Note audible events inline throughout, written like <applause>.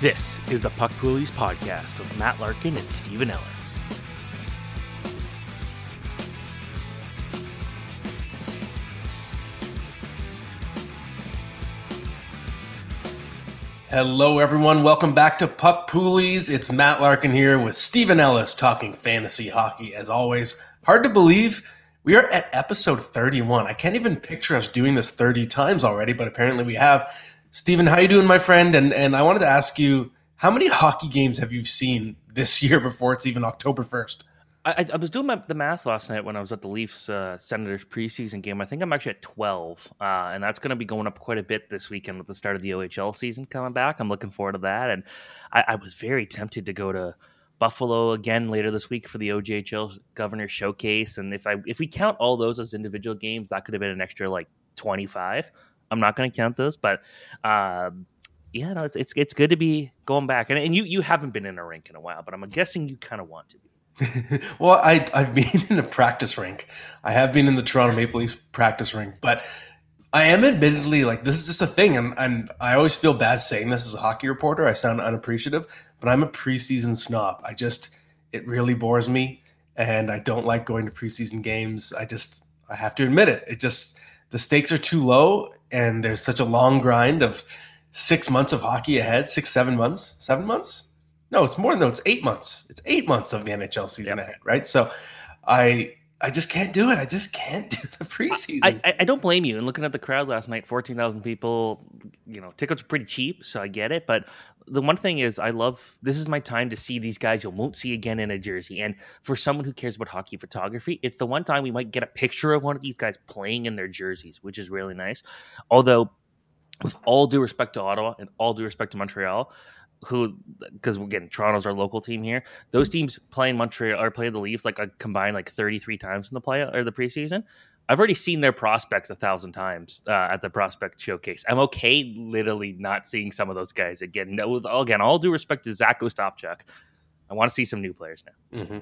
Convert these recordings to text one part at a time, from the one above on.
This is the Puck Poolies podcast with Matt Larkin and Steven Ellis. Hello, everyone. Welcome back to Puck Poolies. It's Matt Larkin here with Steven Ellis talking fantasy hockey. As always, hard to believe we are at episode 31. I can't even picture us doing this 30 times already, but apparently we have. Steven, how you doing, my friend? And and I wanted to ask you, how many hockey games have you seen this <laughs> year before it's even October 1st? I, I, was doing my, the math last night when I was at the Leafs uh, Senators preseason game. I think I'm actually at 12, uh, and that's going to be going up quite a bit this weekend with the start of the OHL season coming back. I'm looking forward to that, and I, I was very tempted to go to Buffalo again later this week for the OJHL Governor Showcase, and if I if we count all those as individual games, that could have been an extra like 25. I'm not going to count those, but. Um, yeah, no, it's, it's, it's good to be going back, and, and you you haven't been in a rink in a while, but I'm guessing you kind of want to be. <laughs> well, I, I've been in a practice rink. I have been in the Toronto Maple Leafs practice rink, but I am admittedly like this is just a thing, and, and I always feel bad saying this as a hockey reporter. I sound unappreciative, but I'm a preseason snob. I just it really bores me, and I don't like going to preseason games. I just I have to admit it. It just the stakes are too low, and there's such a long grind of six months of hockey ahead, six seven months, seven months no, it's more than that. It's eight months. It's eight months of the NHL season yep. ahead, right? So, I I just can't do it. I just can't do the preseason. I, I, I don't blame you. And looking at the crowd last night, fourteen thousand people. You know, tickets are pretty cheap, so I get it. But the one thing is, I love this is my time to see these guys you won't see again in a jersey. And for someone who cares about hockey photography, it's the one time we might get a picture of one of these guys playing in their jerseys, which is really nice. Although, with all due respect to Ottawa and all due respect to Montreal, who because again Toronto's our local team here. Those teams playing Montreal or playing the Leafs like a combined like 33 times in the play or the preseason. I've already seen their prospects a thousand times uh, at the prospect showcase. I'm okay, literally not seeing some of those guys again. No, again, all due respect to Zack Ostapchuk, I want to see some new players now. Mm-hmm.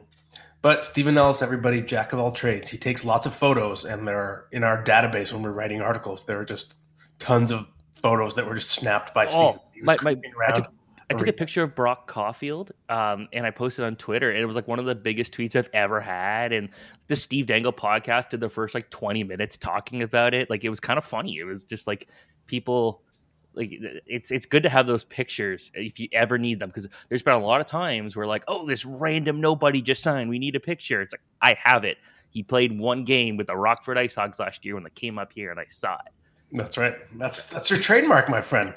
But Steven Ellis, everybody, jack of all trades. He takes lots of photos, and they're in our database when we're writing articles. There are just tons of photos that were just snapped by oh, Steven. My, my, I took, I took a picture of Brock Caulfield um, and I posted on Twitter, and it was like one of the biggest tweets I've ever had. And the Steve Dangle podcast did the first like 20 minutes talking about it. Like it was kind of funny. It was just like people like it's it's good to have those pictures if you ever need them because there's been a lot of times where like oh this random nobody just signed we need a picture it's like I have it he played one game with the Rockford Ice Hogs last year when they came up here and I saw it that's right that's that's your trademark my friend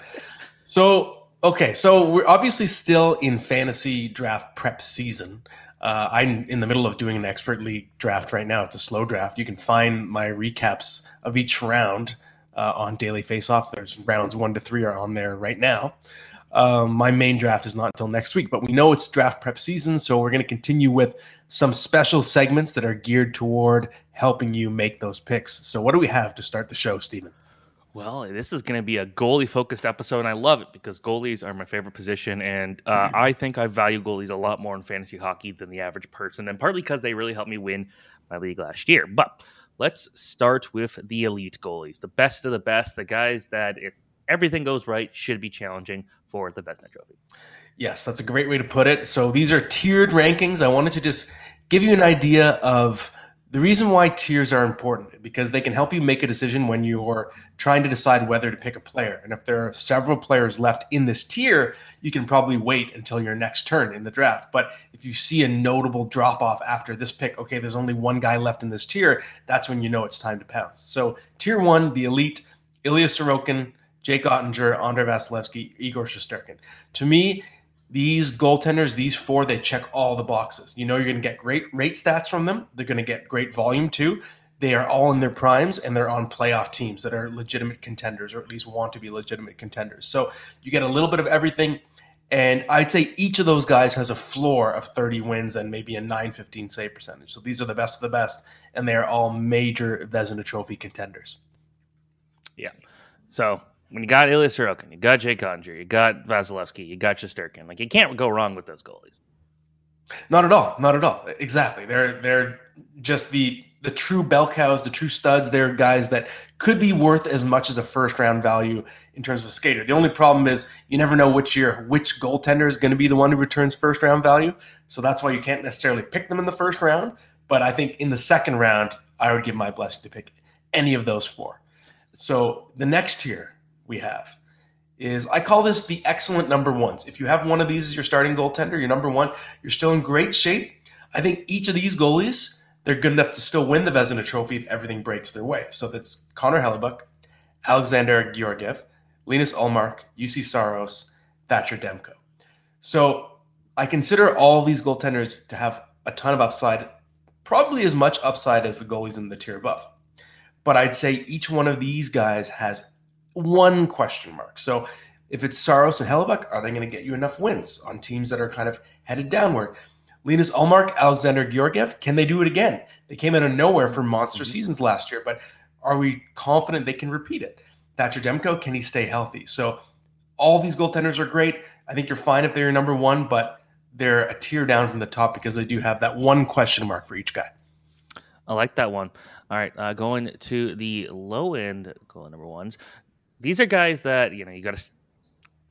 so Okay, so we're obviously still in fantasy draft prep season. Uh, I'm in the middle of doing an expert league draft right now. It's a slow draft. You can find my recaps of each round uh, on Daily Faceoff. There's rounds one to three are on there right now. Um, my main draft is not until next week, but we know it's draft prep season, so we're going to continue with some special segments that are geared toward helping you make those picks. So, what do we have to start the show, Steven? Well, this is going to be a goalie focused episode, and I love it because goalies are my favorite position. And uh, <laughs> I think I value goalies a lot more in fantasy hockey than the average person, and partly because they really helped me win my league last year. But let's start with the elite goalies, the best of the best, the guys that, if everything goes right, should be challenging for the Vezina Trophy. Yes, that's a great way to put it. So these are tiered rankings. I wanted to just give you an idea of the reason why tiers are important because they can help you make a decision when you're trying to decide whether to pick a player. And if there are several players left in this tier, you can probably wait until your next turn in the draft. But if you see a notable drop off after this pick, okay, there's only one guy left in this tier, that's when you know it's time to pounce. So tier one, the elite, Ilya Sorokin, Jake Oettinger, Andrei Vasilevskiy, Igor Shesterkin. To me, these goaltenders, these four, they check all the boxes. You know, you're going to get great rate stats from them. They're going to get great volume too. They are all in their primes and they're on playoff teams that are legitimate contenders or at least want to be legitimate contenders. So you get a little bit of everything. And I'd say each of those guys has a floor of 30 wins and maybe a 915 save percentage. So these are the best of the best, and they are all major Vezina Trophy contenders. Yeah. So when you got Ilya Sorokin, you got Jake Oettinger, you got Vasilevsky, you got Shesterkin. Like you can't go wrong with those goalies. Not at all. Not at all. Exactly. They're they're just the the true bell cows, the true studs. They're guys that could be worth as much as a first round value in terms of a skater. The only problem is you never know which year which goaltender is going to be the one who returns first round value. So that's why you can't necessarily pick them in the first round. But I think in the second round, I would give my blessing to pick any of those four. So the next tier we have is I call this the excellent number ones. If you have one of these as your starting goaltender, your number one, you're still in great shape. I think each of these goalies they're good enough to still win the Vezina Trophy if everything breaks their way. So that's Connor Hellebuyck, Alexander Georgiev, Linus Ullmark, Juuse Saros, Thatcher Demko. So I consider all these goaltenders to have a ton of upside, probably as much upside as the goalies in the tier above. But I'd say each one of these guys has one question mark. So if it's Saros and Hellebuyck, are they going to get you enough wins on teams that are kind of headed downward? Linus Ullmark, Alexander Georgiev, can they do it again? They came out of nowhere for monster mm-hmm. seasons last year, but are we confident they can repeat it? Thatcher Demko, can he stay healthy? So all these goaltenders are great. I think you're fine if they're your number one, but they're a tier down from the top because they do have that one question mark for each guy. I like that one. All right, uh, going to the low end goal number ones. These are guys that you know you got to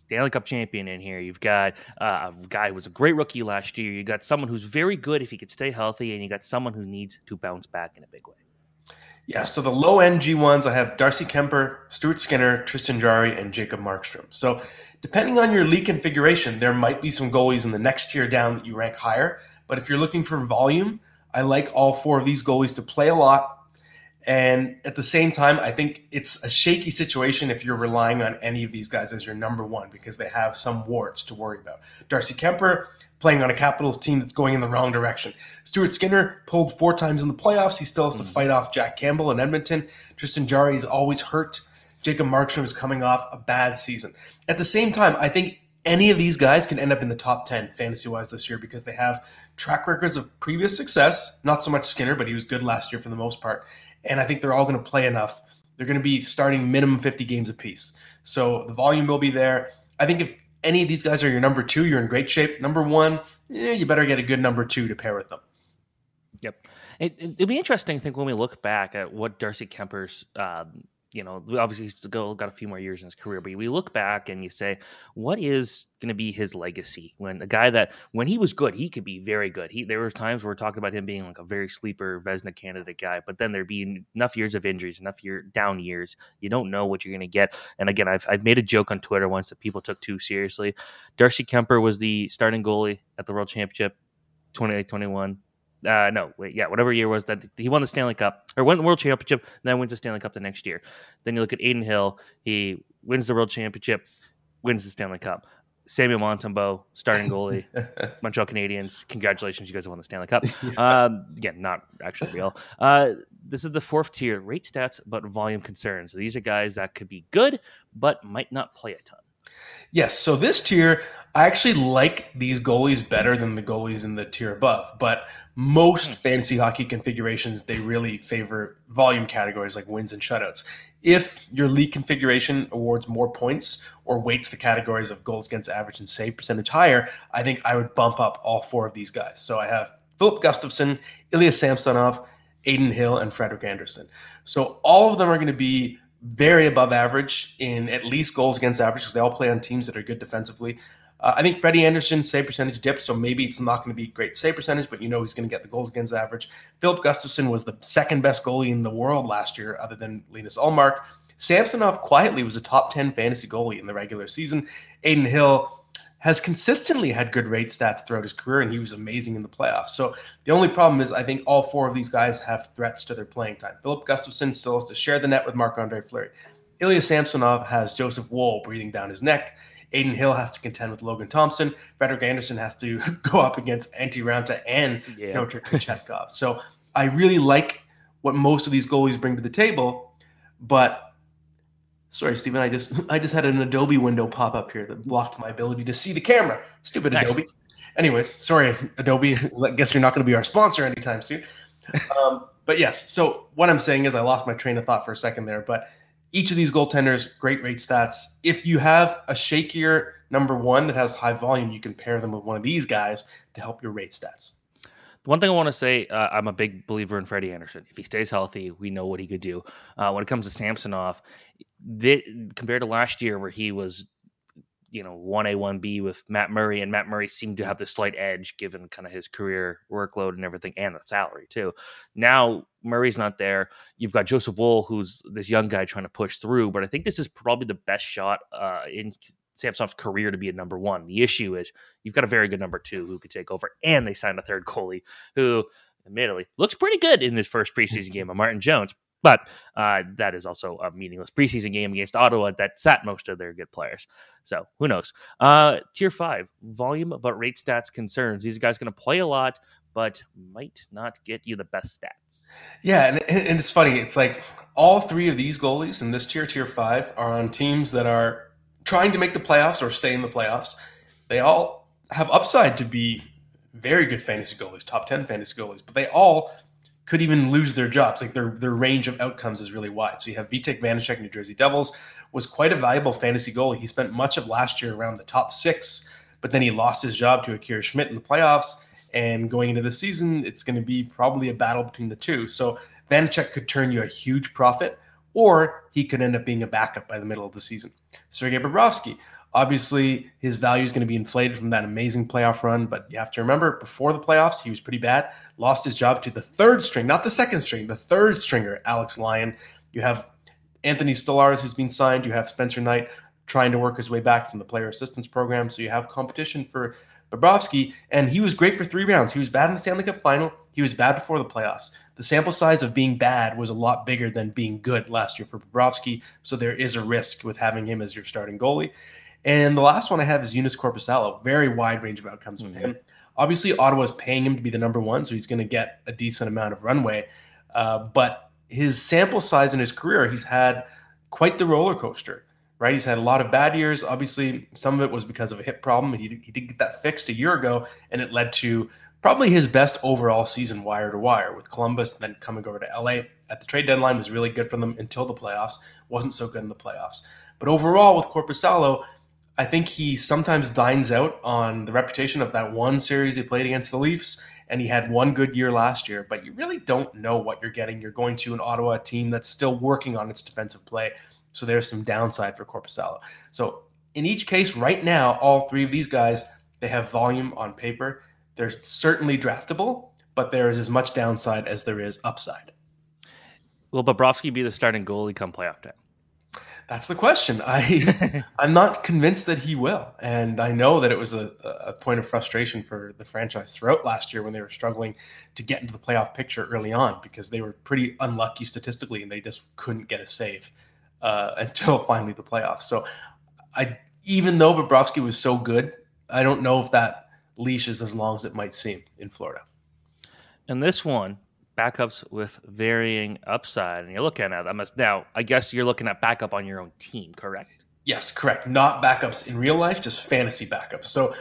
Stanley Cup champion in here. You've got uh, a guy who was a great rookie last year. You got someone who's very good if he could stay healthy, and you got someone who needs to bounce back in a big way. Yeah, so the low end G1s, I have Darcy Kuemper, Stuart Skinner, Tristan Jarry, and Jacob Markstrom. So depending on your league configuration, there might be some goalies in the next tier down that you rank higher. But if you're looking for volume, I like all four of these goalies to play a lot and at the same time, I think it's a shaky situation if you're relying on any of these guys as your number one because they have some warts to worry about. Darcy Kuemper playing on a Capitals team that's going in the wrong direction. Stuart Skinner pulled four times in the playoffs. He still has to mm-hmm. fight off Jack Campbell in Edmonton. Tristan Jarry is always hurt. Jacob Markstrom is coming off a bad season. At the same time, I think any of these guys can end up in the top 10 fantasy wise this year because they have track records of previous success. Not so much Skinner, but he was good last year for the most part and I think they're all going to play enough. They're going to be starting minimum 50 games apiece. So the volume will be there. I think if any of these guys are your number two, you're in great shape. Number one, eh, you better get a good number two to pair with them. Yep. It, would be interesting, I think, when we look back at what Darcy Kuemper's um, you know, obviously he's still got a few more years in his career, but we look back and you say, what is going to be his legacy? When a guy that when he was good, he could be very good. He there were times where we're talking about him being like a very sleeper Vezina candidate guy, but then there'd be enough years of injuries, enough year down years. You don't know what you're going to get. And again, I've I've made a joke on Twitter once that people took too seriously. Darcy Kuemper was the starting goalie at the World Championship 2021 uh, no, wait, yeah, whatever year was that he won the Stanley Cup or won the World Championship, then wins the Stanley Cup the next year. Then you look at Adin Hill, he wins the World Championship, wins the Stanley Cup. Samuel Montembeault, starting goalie, <laughs> Montreal Canadiens. Congratulations, you guys won the Stanley Cup. <laughs> yeah. Um, again, not actually real. Uh, this is the fourth tier, rate stats, but volume concerns. So these are guys that could be good, but might not play a ton. Yes. So this tier, I actually like these goalies better than the goalies in the tier above. But most hmm. fantasy hockey configurations, they really favor volume categories like wins and shutouts. If your league configuration awards more points or weights the categories of goals against average and save percentage higher, I think I would bump up all four of these guys. So I have Filip Gustavsson, Ilya Samsonov, Adin Hill, and Frederik Andersen. So all of them are going to be very above average in at least goals against average because they all play on teams that are good defensively. Uh, I think Freddie Andersen's save percentage dipped, so maybe it's not going to be great save percentage, but you know he's going to get the goals against average. Filip Gustavsson was the second best goalie in the world last year, other than Linus Ullmark. Samsonov quietly was a top 10 fantasy goalie in the regular season. Adin Hill has consistently had good rate stats throughout his career, and he was amazing in the playoffs. So the only problem is I think all four of these guys have threats to their playing time. Filip Gustavsson still has to share the net with Marc Andre Fleury. Ilya Samsonov has Joseph Woll breathing down his neck. Adin Hill has to contend with Logan Thompson. Frederik Andersen has to <laughs> go up against Antti Raanta and yeah. Pyotr Kochetkov. so I really like what most of these goalies bring to the table, but sorry, Steven, I just <laughs> I just had an Adobe window pop up here that blocked my ability to see the camera. Stupid. Adobe. Anyways, sorry, Adobe. <laughs> I guess you're not going to be our sponsor anytime soon. Um, but yes, so what I'm saying is I lost my train of thought for a second there, but each of these goaltenders, great rate stats. If you have a shakier number one that has high volume, you can pair them with one of these guys to help your rate stats. One thing I want to say, uh, I'm a big believer in Freddie Andersen. If he stays healthy, we know what he could do. Uh, when it comes to Samsonov, compared to last year where he was you know, 1A, 1B with Matt Murray, and Matt Murray seemed to have the slight edge given kind of his career workload and everything and the salary too. Now Murray's not there. You've got Joseph Woll, who's this young guy trying to push through, but I think this is probably the best shot uh, in Samsonov's career to be a number one. The issue is you've got a very good number two who could take over, and they signed a third goalie who admittedly looks pretty good in his first preseason game of <laughs> Martin Jones. But uh, that is also a meaningless preseason game against Ottawa that sat most of their good players. So who knows? Uh, tier five, volume but rate stats concerns. These guys going to play a lot, but might not get you the best stats. Yeah, and, and it's funny. It's like all three of these goalies in this tier, tier five, are on teams that are trying to make the playoffs or stay in the playoffs. They all have upside to be very good fantasy goalies, top 10 fantasy goalies, but they all could even lose their jobs. Like their their range of outcomes is really wide. So you have Vitek Vanecek, New Jersey Devils, was quite a valuable fantasy goalie. He spent much of last year around the top six, but then he lost his job to Akira Schmid in the playoffs. And going into the season, it's going to be probably a battle between the two. So Vanecek could turn you a huge profit, or he could end up being a backup by the middle of the season. Sergei Bobrovsky, Obviously, his value is going to be inflated from that amazing playoff run, but you have to remember before the playoffs, he was pretty bad. Lost his job to the third string, not the second string, the third stringer, Alex Lyon. You have Anthony Stolarz, who's been signed. You have Spencer Knight trying to work his way back from the player assistance program. So you have competition for Bobrovsky, and he was great for three rounds. He was bad in the Stanley Cup final. He was bad before the playoffs. The sample size of being bad was a lot bigger than being good last year for Bobrovsky. So there is a risk with having him as your starting goalie. And the last one I have is Joonas Korpisalo. Very wide range of outcomes with mm-hmm. him. Obviously, Ottawa's paying him to be the number one, so he's going to get a decent amount of runway. Uh, but his sample size in his career, he's had quite the roller coaster, right? He's had a lot of bad years. Obviously, some of it was because of a hip problem. He, he did get that fixed a year ago, and it led to probably his best overall season wire to wire with Columbus, then coming over to LA at the trade deadline was really good for them until the playoffs. Wasn't so good in the playoffs. But overall, with Korpisalo, I think he sometimes dines out on the reputation of that one series he played against the Leafs, and he had one good year last year. But you really don't know what you're getting. You're going to an Ottawa team that's still working on its defensive play, so there's some downside for Korpisalo. So in each case, right now, all three of these guys they have volume on paper. They're certainly draftable, but there is as much downside as there is upside. Will Bobrovsky be the starting goalie come playoff time? That's the question. I <laughs> I'm not convinced that he will, and I know that it was a, a point of frustration for the franchise throughout last year when they were struggling to get into the playoff picture early on because they were pretty unlucky statistically and they just couldn't get a save uh, <laughs> until finally the playoffs. So I even though Bobrovsky was so good, I don't know if that leash is as long as it might seem in Florida. And this one, backups with varying upside, and you're looking at them as now. I guess you're looking at backup on your own team, correct? Yes, correct. Not backups in real life, just fantasy backups. So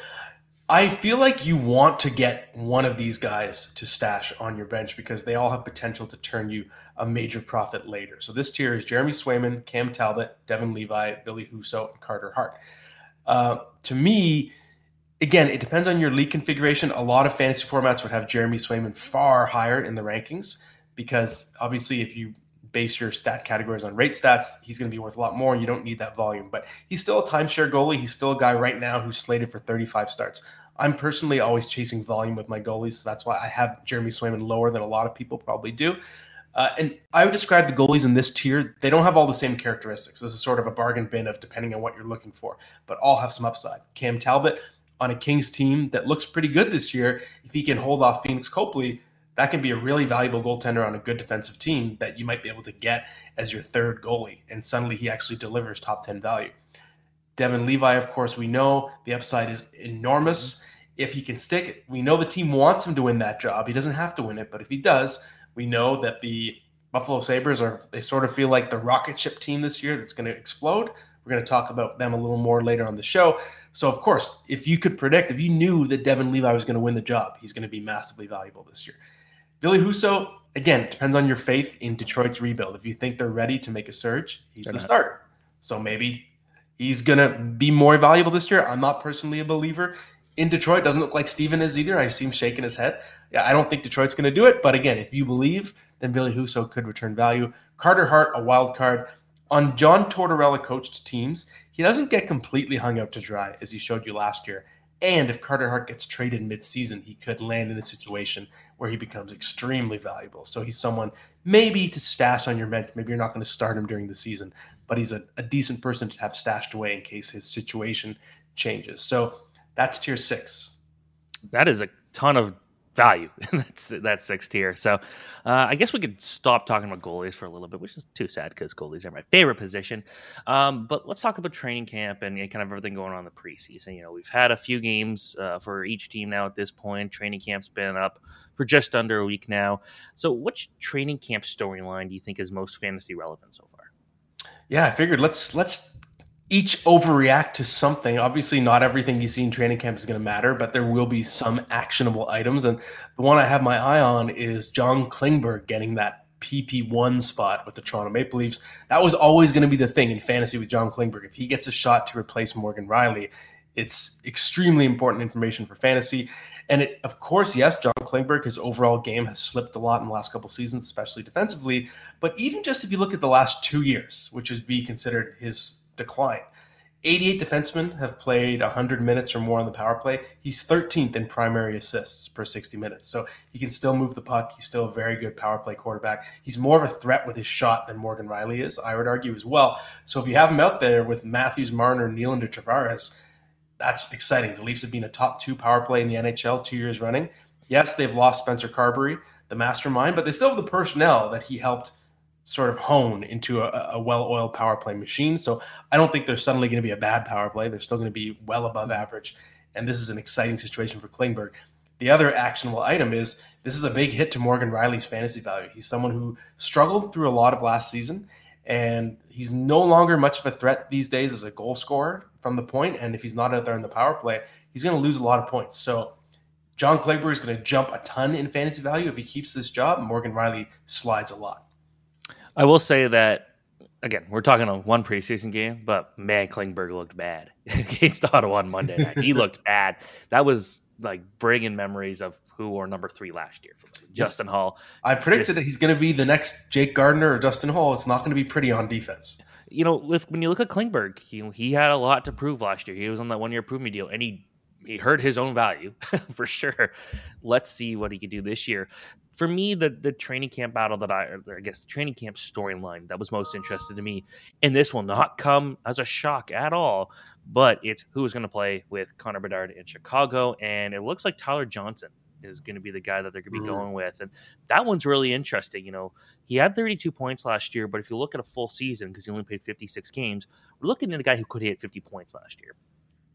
I feel like you want to get one of these guys to stash on your bench because they all have potential to turn you a major profit later. So this tier is Jeremy Swayman, Cam Talbot, Devon Levi, Ville Husso, and Carter Hart. Uh, to me, again, it depends on your league configuration. A lot of fantasy formats would have Jeremy Swayman far higher in the rankings because obviously, if you base your stat categories on rate stats, he's going to be worth a lot more. And you don't need that volume, but he's still a timeshare goalie. He's still a guy right now who's slated for 35 starts. I'm personally always chasing volume with my goalies, so that's why I have Jeremy Swayman lower than a lot of people probably do. Uh, and I would describe the goalies in this tier, they don't have all the same characteristics. This is sort of a bargain bin of depending on what you're looking for, but all have some upside. Cam Talbot, on a Kings team that looks pretty good this year, if he can hold off Pheonix Copley, that can be a really valuable goaltender on a good defensive team that you might be able to get as your third goalie. And suddenly he actually delivers top 10 value. Devon Levi, of course, we know the upside is enormous. Mm-hmm. If he can stick, we know the team wants him to win that job. He doesn't have to win it, but if he does, we know that the Buffalo Sabres are, they sort of feel like the rocket ship team this year that's going to explode. We're going to talk about them a little more later on the show. So, of course, if you could predict, if you knew that Devon Levi was going to win the job, he's going to be massively valuable this year. Ville Husso, again, depends on your faith in Detroit's rebuild. If you think they're ready to make a surge, he's they're the not. starter. So maybe he's going to be more valuable this year. I'm not personally a believer in Detroit. Doesn't look like Steven is either. I see him shaking his head. Yeah, I don't think Detroit's going to do it. But again, if you believe, then Ville Husso could return value. Carter Hart, a wild card. On John Tortorella coached teams, he doesn't get completely hung out to dry as he showed you last year. And if Carter Hart gets traded mid-season, he could land in a situation where he becomes extremely valuable. So he's someone maybe to stash on your bench. Maybe you're not going to start him during the season, but he's a, a decent person to have stashed away in case his situation changes. So that's tier six. That is a ton of value. <laughs> that's that's sixth tier. So uh, I guess we could stop talking about goalies for a little bit, which is too sad because goalies are my favorite position. Um, but let's talk about training camp and, and, kind of everything going on in the preseason. You know, we've had a few games uh, for each team now at this point. Training camp's been up for just under a week now. So, which training camp storyline do you think is most fantasy relevant so far? Yeah, I figured let's let's each overreact to something. Obviously, not everything you see in training camp is going to matter, but there will be some actionable items. And the one I have my eye on is John Klingberg getting that PP1 spot with the Toronto Maple Leafs. That was always going to be the thing in fantasy with John Klingberg. If he gets a shot to replace Morgan Rielly, it's extremely important information for fantasy. And it, of course, yes, John Klingberg, his overall game has slipped a lot in the last couple seasons, especially defensively. But even just if you look at the last two years, which would be considered his decline. 88 defensemen have played 100 minutes or more on the power play. He's 13th in primary assists per 60 minutes. So he can still move the puck. He's still a very good power play quarterback. He's more of a threat with his shot than Morgan Rielly is, I would argue as well. So if you have him out there with Matthews, Marner, Nylander, Tavares, that's exciting. The Leafs have been a top two power play in the NHL two years running. Yes, they've lost Spencer Carbery, the mastermind, but they still have the personnel that he helped – sort of hone into a, a well-oiled power play machine. So I don't think they're suddenly going to be a bad power play. They're still going to be well above mm-hmm. average, and this is an exciting situation for Klingberg. The other actionable item is this is a big hit to Morgan Rielly's fantasy value. He's someone who struggled through a lot of last season, and he's no longer much of a threat these days as a goal scorer from the point. And if he's not out there in the power play, he's going to lose a lot of points. So John Klingberg is going to jump a ton in fantasy value if he keeps this job. Morgan Rielly slides a lot. I will say that again, we're talking on one preseason game, but man, Klingberg looked bad <laughs> against Ottawa on Monday night. He <laughs> looked bad. That was like bringing memories of who were number three last year for. Justin Holl. I predicted just, that he's going to be the next Jake Gardiner or Justin Holl. It's not going to be pretty on defense. You know, if, when you look at Klingberg, he, he had a lot to prove last year. He was on that one year prove me deal, and he he hurt his own value <laughs> for sure. Let's see what he can do this year for me, the the training camp battle that I, I guess, the training camp storyline that was most interested to me, and this will not come as a shock at all, but it's who is going to play with Connor Bedard in Chicago, and it looks like Tyler Johnson is going to be the guy that they're going to be mm. going with, and that one's really interesting. You know, he had 32 points last year, but if you look at a full season because he only played 56 games, we're looking at a guy who could hit 50 points last year.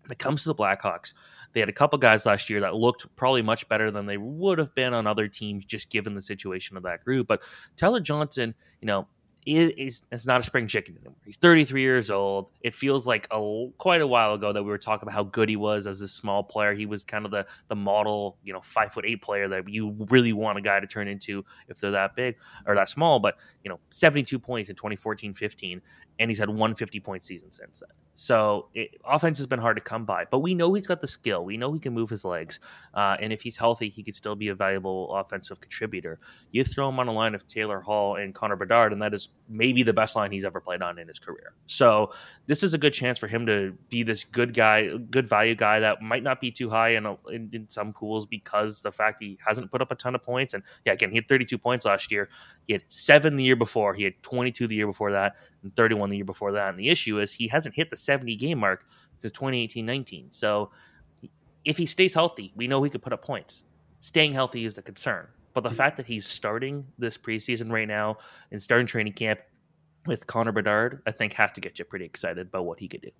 When it comes to the Blackhawks, they had a couple guys last year that looked probably much better than they would have been on other teams, just given the situation of that group. But Tyler Johnson, you know, is, is not a spring chicken anymore. He's 33 years old. It feels like a quite a while ago that we were talking about how good he was as a small player. He was kind of the the model, you know, five foot eight player that you really want a guy to turn into if they're that big or that small. But you know, 72 points in 2014-15, and he's had 150 point season since then. So it, offense has been hard to come by, but we know he's got the skill. We know he can move his legs, uh, and if he's healthy, he could still be a valuable offensive contributor. You throw him on a line of Taylor Hall and Connor Bedard, and that is maybe the best line he's ever played on in his career. So this is a good chance for him to be this good guy, good value guy that might not be too high in, in, in some pools because the fact he hasn't put up a ton of points. And yeah, again, he had 32 points last year. He had seven the year before. He had 22 the year before that, and 31 the year before that. And the issue is he hasn't hit the 70 game mark since 2018-19. So if he stays healthy, we know he could put up points. Staying healthy is the concern. But the fact that he's starting this preseason right now and starting training camp with Connor Bedard, I think has to get you pretty excited about what he could do.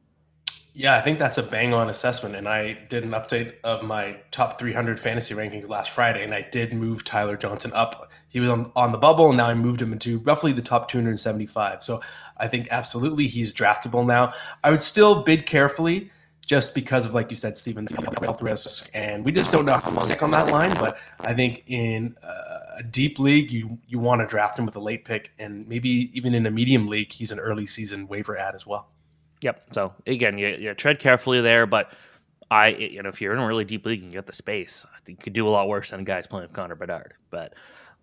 Yeah, I think that's a bang on assessment. And I did an update of my top 300 fantasy rankings last Friday, and I did move Tyler Johnson up. He was on, on the bubble, and now I moved him into roughly the top 275. So I think absolutely he's draftable now. I would still bid carefully just because of, like you said, Steven's health risk. And we just don't know how stick on that line. But I think in uh, a deep league, you you want to draft him with a late pick, and maybe even in a medium league, he's an early season waiver ad as well. Yep. So again, you, you tread carefully there, but I, you know, if you're in a really deep league and get the space, you could do a lot worse than guys playing with Connor Bedard. But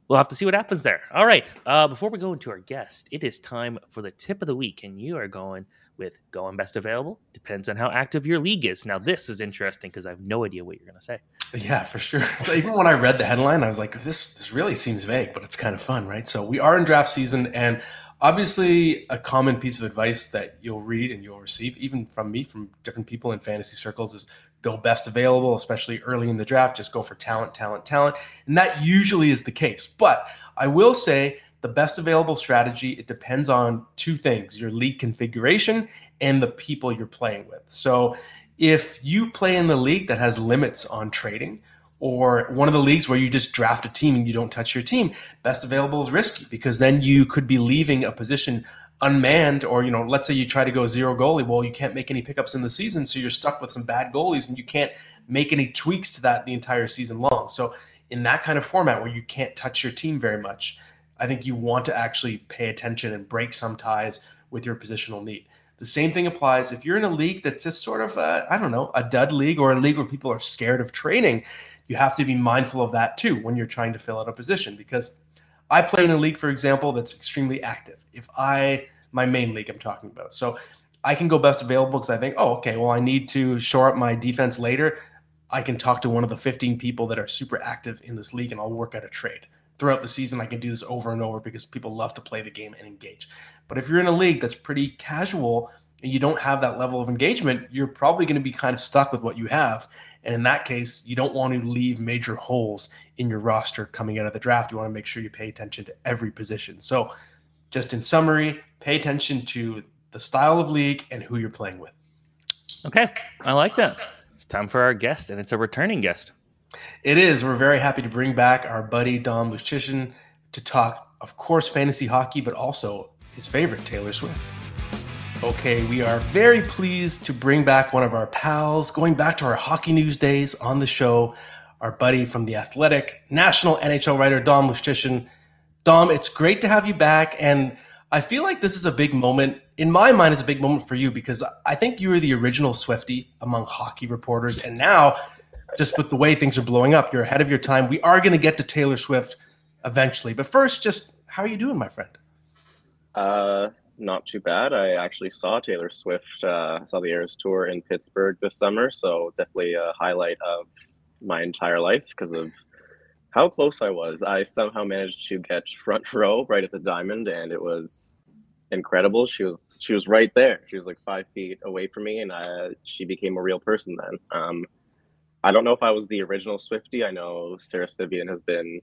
we'll have to see what happens there. All right. Uh, before we go into our guest, it is time for the tip of the week, and you are going with going best available. Depends on how active your league is. Now, this is interesting because I have no idea what you're going to say. Yeah, for sure. <laughs> So even when I read the headline, I was like, this this really seems vague, but it's kind of fun, right? So we are in draft season, and obviously a common piece of advice that you'll read and you'll receive, even from me, from different people in fantasy circles, is go best available, especially early in the draft. Just go for talent, talent, talent. And that usually is the case. But I will say the best available strategy, it depends on two things your league configuration and the people you're playing with. So if you play in the league that has limits on trading, or one of the leagues where you just draft a team and you don't touch your team, best available is risky because then you could be leaving a position unmanned or you know let's say you try to go zero goalie well you can't make any pickups in the season so you're stuck with some bad goalies and you can't make any tweaks to that the entire season long. So in that kind of format where you can't touch your team very much i think you want to actually pay attention and break some ties with your positional need. The same thing applies if you're in a league that's just sort of i don't know a dud league or a league where people are scared of trading you have to be mindful of that too when you're trying to fill out a position because I play in a league, for example, that's extremely active. If I, my main league I'm talking about. So I can go best available because I think, oh, okay, well, I need to shore up my defense later. I can talk to one of the 15 people that are super active in this league and I'll work out a trade. Throughout the season, I can do this over and over because people love to play the game and engage. But if you're in a league that's pretty casual and you don't have that level of engagement, you're probably going to be kind of stuck with what you have. And in that case, you don't want to leave major holes in your roster coming out of the draft. You want to make sure you pay attention to every position. So, just in summary, pay attention to the style of league and who you're playing with. Okay, I like that. It's time for our guest, and it's a returning guest. It is. We're very happy to bring back our buddy Dom Luszczyszyn to talk, of course, fantasy hockey, but also his favorite, Taylor Swift. Okay, we are very pleased to bring back one of our pals, going back to our hockey news days on the show, our buddy from The Athletic, national NHL writer Dom Luszczyszyn. Dom, it's great to have you back. And I feel like this is a big moment. In my mind, it's a big moment for you because I think you were the original Swifty among hockey reporters. And now, just with the way things are blowing up, you're ahead of your time. We are going to get to Taylor Swift eventually. But first, just how are you doing, my friend? Uh, not too bad. I actually saw Taylor Swift, uh, saw the Eras Tour in Pittsburgh this summer, so definitely a highlight of my entire life because of how close I was. I somehow managed to get front <laughs> row right at the diamond, and it was incredible. She was she was right there. She was like five feet away from me, and I, she became a real person then. Um, I don't know if I was the original Swifty. I know Sara Civian has been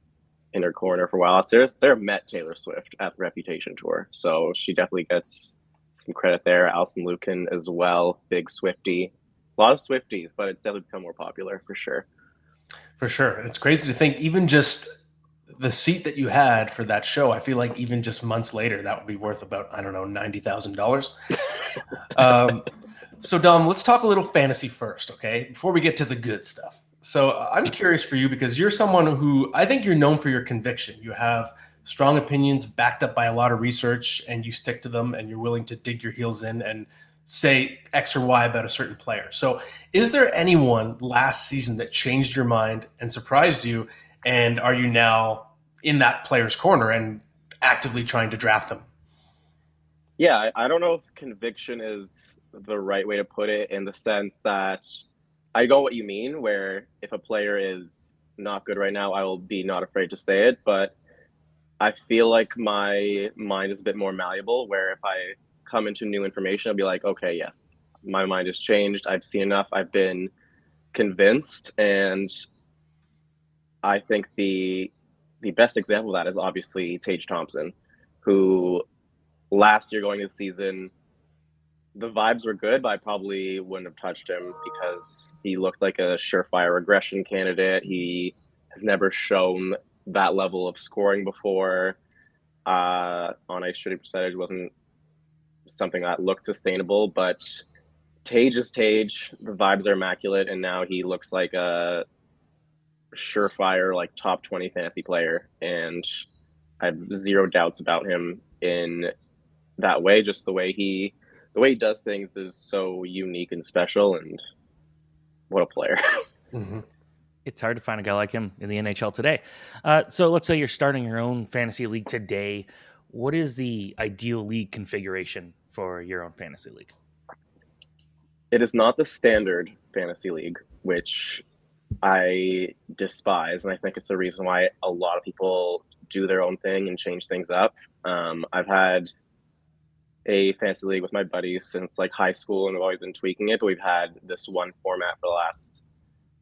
in her corner for a while. Sara, Sara met Taylor Swift at the Reputation Tour, so she definitely gets some credit there. Alison Lukan as well, big Swifty. A lot of Swifties, but it's definitely become more popular for sure. For sure. It's crazy to think, even just the seat that you had for that show, I feel like even just months later, that would be worth about, I don't know, $90,000. <laughs> um, so, Dom, let's talk a little fantasy first, okay? Before we get to the good stuff. So uh, I'm curious for you because you're someone who I think you're known for your conviction. You have strong opinions backed up by a lot of research and you stick to them and you're willing to dig your heels in and say X or Y about a certain player. So is there anyone last season that changed your mind and surprised you? And are you now in that player's corner and actively trying to draft them? Yeah, I don't know if conviction is the right way to put it in the sense that I go what you mean, where if a player is not good right now, I will be not afraid to say it. But I feel like my mind is a bit more malleable, where if I come into new information, I'll be like, okay, yes, my mind has changed. I've seen enough. I've been convinced, and I think the the best example of that is obviously Tage Thompson, who last year going into the season the vibes were good, but I probably wouldn't have touched him because he looked like a surefire regression candidate. He has never shown that level of scoring before. Uh, on ice shooting percentage wasn't something that looked sustainable, but Tage is Tage. The vibes are immaculate, and now he looks like a surefire, like top 20 fantasy player. And I have zero doubts about him in that way, just the way he the way he does things is so unique and special and what a player. <laughs> Mm-hmm. It's hard to find a guy like him in the NHL today. Uh, so let's say you're starting your own fantasy league today. What is the ideal league configuration for your own fantasy league? It is not the standard fantasy league, which I despise, and I think it's the reason why a lot of people do their own thing and change things up. Um, I've had a fantasy league with my buddies since like high school, and we've always been tweaking it. But we've had this one format for the last,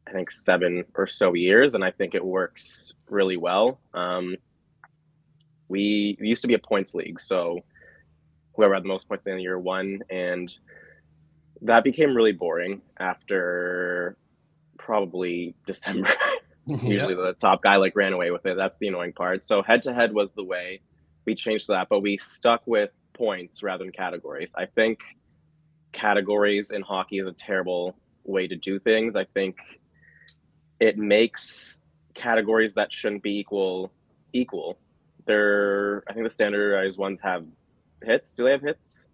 I think, seven or so years, and I think it works really well. Um, we, used to be a points league, so whoever had the most points in the year won, and that became really boring after probably <laughs> December. <laughs> Usually the top guy like ran away with it. That's the annoying part. So head to head was the way. We changed that, but we stuck with points rather than categories. I think categories in hockey is a terrible way to do things. I think it makes categories that shouldn't be equal equal. They're I think the standardized ones have hits. Do they have hits?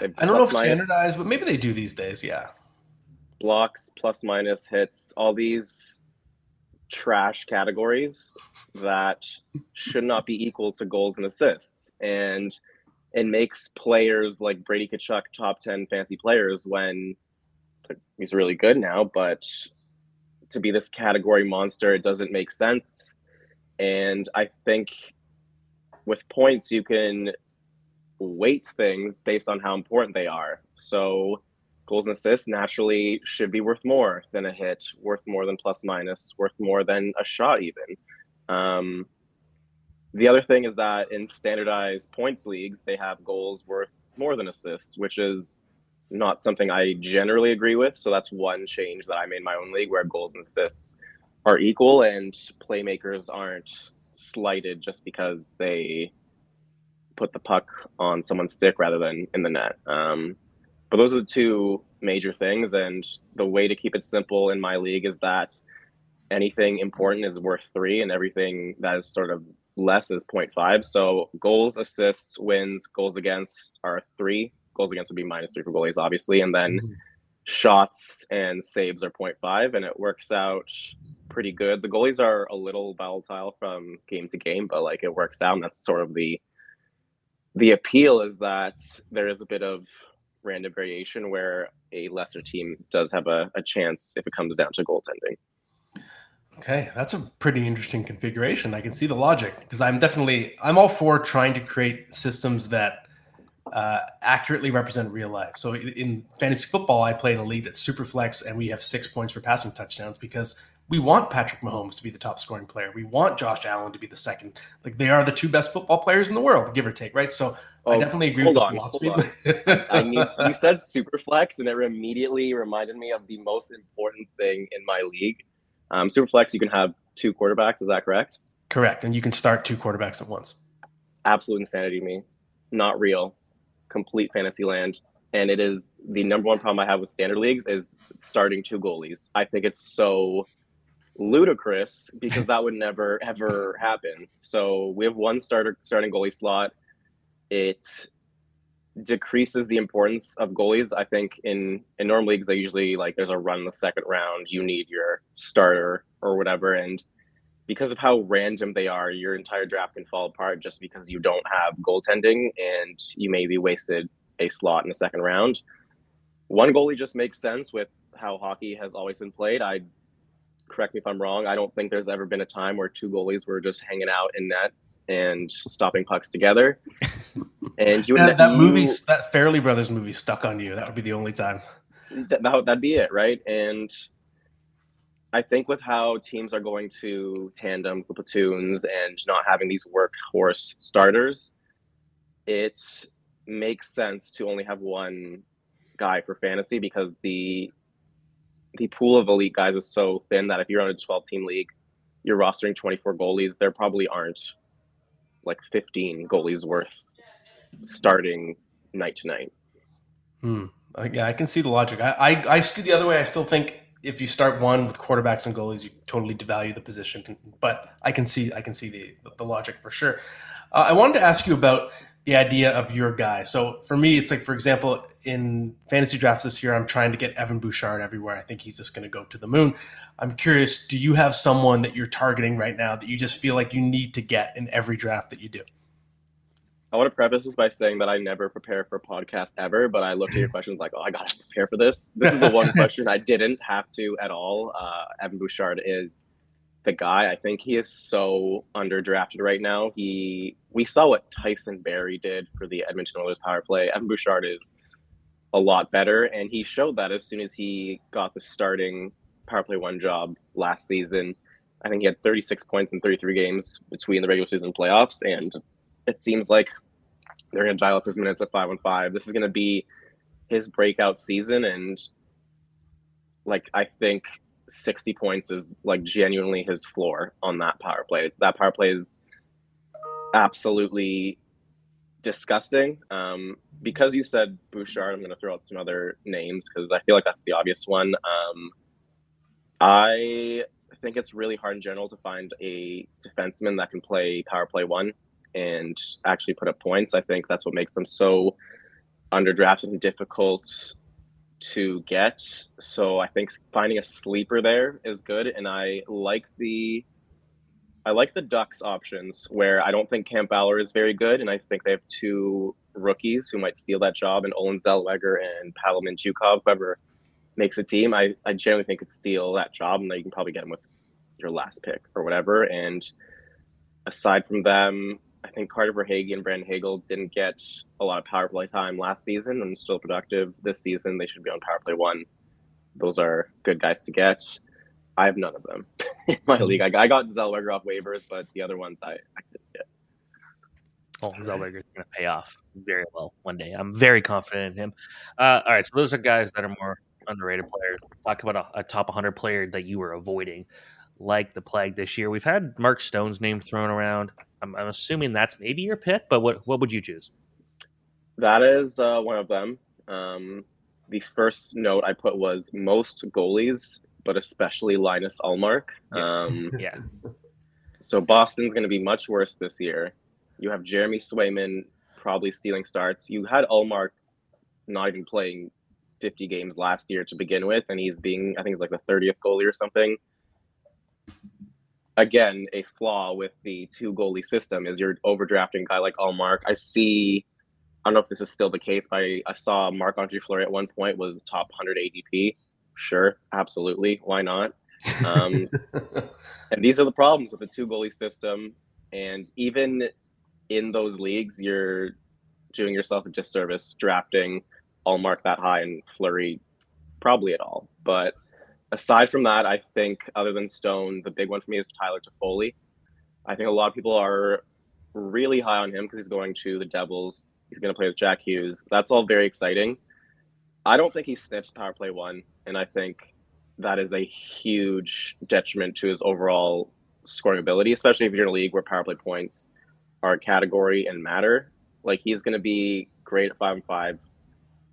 They have I don't know if minus. standardized, but maybe they do these days. Yeah. Blocks, plus minus, hits, all these trash categories that should not be equal to goals and assists. And it makes players like Brady Tkachuk top 10 fancy players when he's really good now, but to be this category monster, it doesn't make sense. And I think with points, you can weight things based on how important they are. So goals and assists naturally should be worth more than a hit, worth more than plus minus, worth more than a shot, even. Um, the other thing is that in standardized points leagues, they have goals worth more than assists, which is not something I generally agree with. So that's one change that I made in my own league where goals and assists are equal and playmakers aren't slighted just because they put the puck on someone's stick rather than in the net. Um, but those are the two major things. And the way to keep it simple in my league is that anything important is worth three, and everything that is sort of less is 0.5. So goals, assists, wins, goals against are three. Goals against would be minus three for goalies, obviously. And then mm-hmm. shots and saves are 0.5. And it works out pretty good. The goalies are a little volatile from game to game, but like it works out. And that's sort of the the appeal is that there is a bit of random variation where a lesser team does have a, a chance if it comes down to goaltending. Okay, that's a pretty interesting configuration. I can see the logic because I'm definitely I'm all for trying to create systems that uh, accurately represent real life. So in fantasy football, I play in a league that's super flex, and we have six points for passing touchdowns because we want Patrick Mahomes to be the top scoring player. We want Josh Allen to be the second. Like they are the two best football players in the world, give or take, right? So Oh, I definitely agree with on, the philosophy. I mean, you said Superflex, and it immediately reminded me of the most important thing in my league. Um, Superflex, you can have two quarterbacks. Is that correct? Correct, and you can start two quarterbacks at once. Absolute insanity to me. Not real. Complete fantasy land. And it is the number one problem I have with standard leagues is starting two goalies. I think it's so ludicrous because that would never ever happen. So we have one starter starting goalie slot it decreases the importance of goalies. I think in in normal leagues they usually like there's a run in the second round, you need your starter or whatever, and because of how random they are, your entire draft can fall apart just because you don't have goaltending and you maybe wasted a slot in the second round. One goalie just makes sense with how hockey has always been played. I correct me if I'm wrong. I don't think there's ever been a time where two goalies were just hanging out in net and stopping pucks together. <laughs> And you that, that you, movie, that Farrelly Brothers movie, stuck on you. That would be the only time. That, that that'd be it, right? And I think with how teams are going to tandems, the platoons, and not having these workhorse starters, it makes sense to only have one guy for fantasy because the the pool of elite guys is so thin that if you're on a 12 team league, you're rostering 24 goalies. There probably aren't like 15 goalies worth starting night to night. Hmm. Yeah, I can see the logic. I, I, I skew the other way. I still think if you start one with quarterbacks and goalies, you totally devalue the position. But I can see I can see the the logic for sure. Uh, I wanted to ask you about the idea of your guy. So for me, it's like, for example, in fantasy drafts this year, I'm trying to get Evan Bouchard everywhere. I think he's just going to go to the moon. I'm curious, do you have someone that you're targeting right now that you just feel like you need to get in every draft that you do? I want to preface this by saying that I never prepare for a podcast ever, but I looked at your <laughs> questions like, oh, I got to prepare for this. This is the one <laughs> question I didn't have to at all. Uh, Evan Bouchard is the guy. I think he is so underdrafted right now. He we saw what Tyson Barrie did for the Edmonton Oilers power play. Evan Bouchard is a lot better, and he showed that as soon as he got the starting power play one job last season. I think he had 36 points in 33 games between the regular season and playoffs, and it seems like they're going to dial up his minutes at five on five. This is going to be his breakout season, and like I think 60 points is like genuinely his floor on that power play. It's, that power play is absolutely disgusting. Um, because you said Bouchard, I'm going to throw out some other names because I feel like that's the obvious one. Um, I think it's really hard in general to find a defenseman that can play power play one and actually put up points. I think that's what makes them so underdrafted and difficult to get. So I think finding a sleeper there is good, and I like the I like the Ducks options where I don't think Cam Fowler is very good, and I think they have two rookies who might steal that job, and Olen Zellweger and Mintyukov, whoever makes a team. I, I generally think could steal that job, and you can probably get him with your last pick or whatever. And aside from them, I think Carter Verhaeghe and Brandon Hagel didn't get a lot of power play time last season and still productive this season. They should be on power play one. Those are good guys to get. I have none of them <laughs> in my league. I, I got Zellweger off waivers, but the other ones I, I couldn't get. Oh, Zellweger is going to pay off very well one day. I'm very confident in him. Uh, all right, so those are guys that are more underrated players. Talk about a, a, top 100 player that you were avoiding, like the plague this year. We've had Mark Stone's name thrown around. I'm, I'm assuming that's maybe your pick, but what what would you choose? That is uh, one of them. Um, the first note I put was most goalies, but especially Linus Ullmark. Yes. Um, <laughs> yeah. So Boston's going to be much worse this year. You have Jeremy Swayman probably stealing starts. You had Ullmark not even playing 50 games last year to begin with, and he's being, I think, it's like the 30th goalie or something again a flaw with the two goalie system is you're overdrafting guy like Ullmark. I see. I don't know if this is still the case, but I, I saw Marc Andre Fleury at one point was top 100 ADP. Sure, absolutely, why not? Um, <laughs> and these are the problems with the two goalie system. And even in those leagues, you're doing yourself a disservice drafting Ullmark that high and Fleury probably at all. But aside from that, I think other than Stone, the big one for me is Tyler Toffoli. I think a lot of people are really high on him because he's going to the Devils. He's going to play with Jack Hughes. That's all very exciting. I don't think he sniffs power play one, and I think that is a huge detriment to his overall scoring ability, especially if you're in a league where power play points are a category and matter. Like he's going to be great at five and five,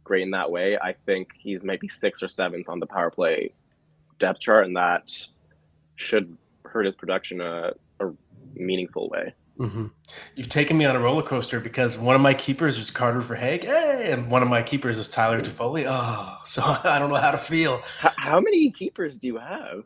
great in that way. I think he's maybe sixth or seventh on the power play depth chart, and that should hurt his production a, a meaningful way. Mm-hmm. You've taken me on a roller coaster because one of my keepers is Carter Verhaeghe, hey, and one of my keepers is Tyler Toffoli. Oh, so <laughs> I don't know how to feel. How, how many keepers do you have?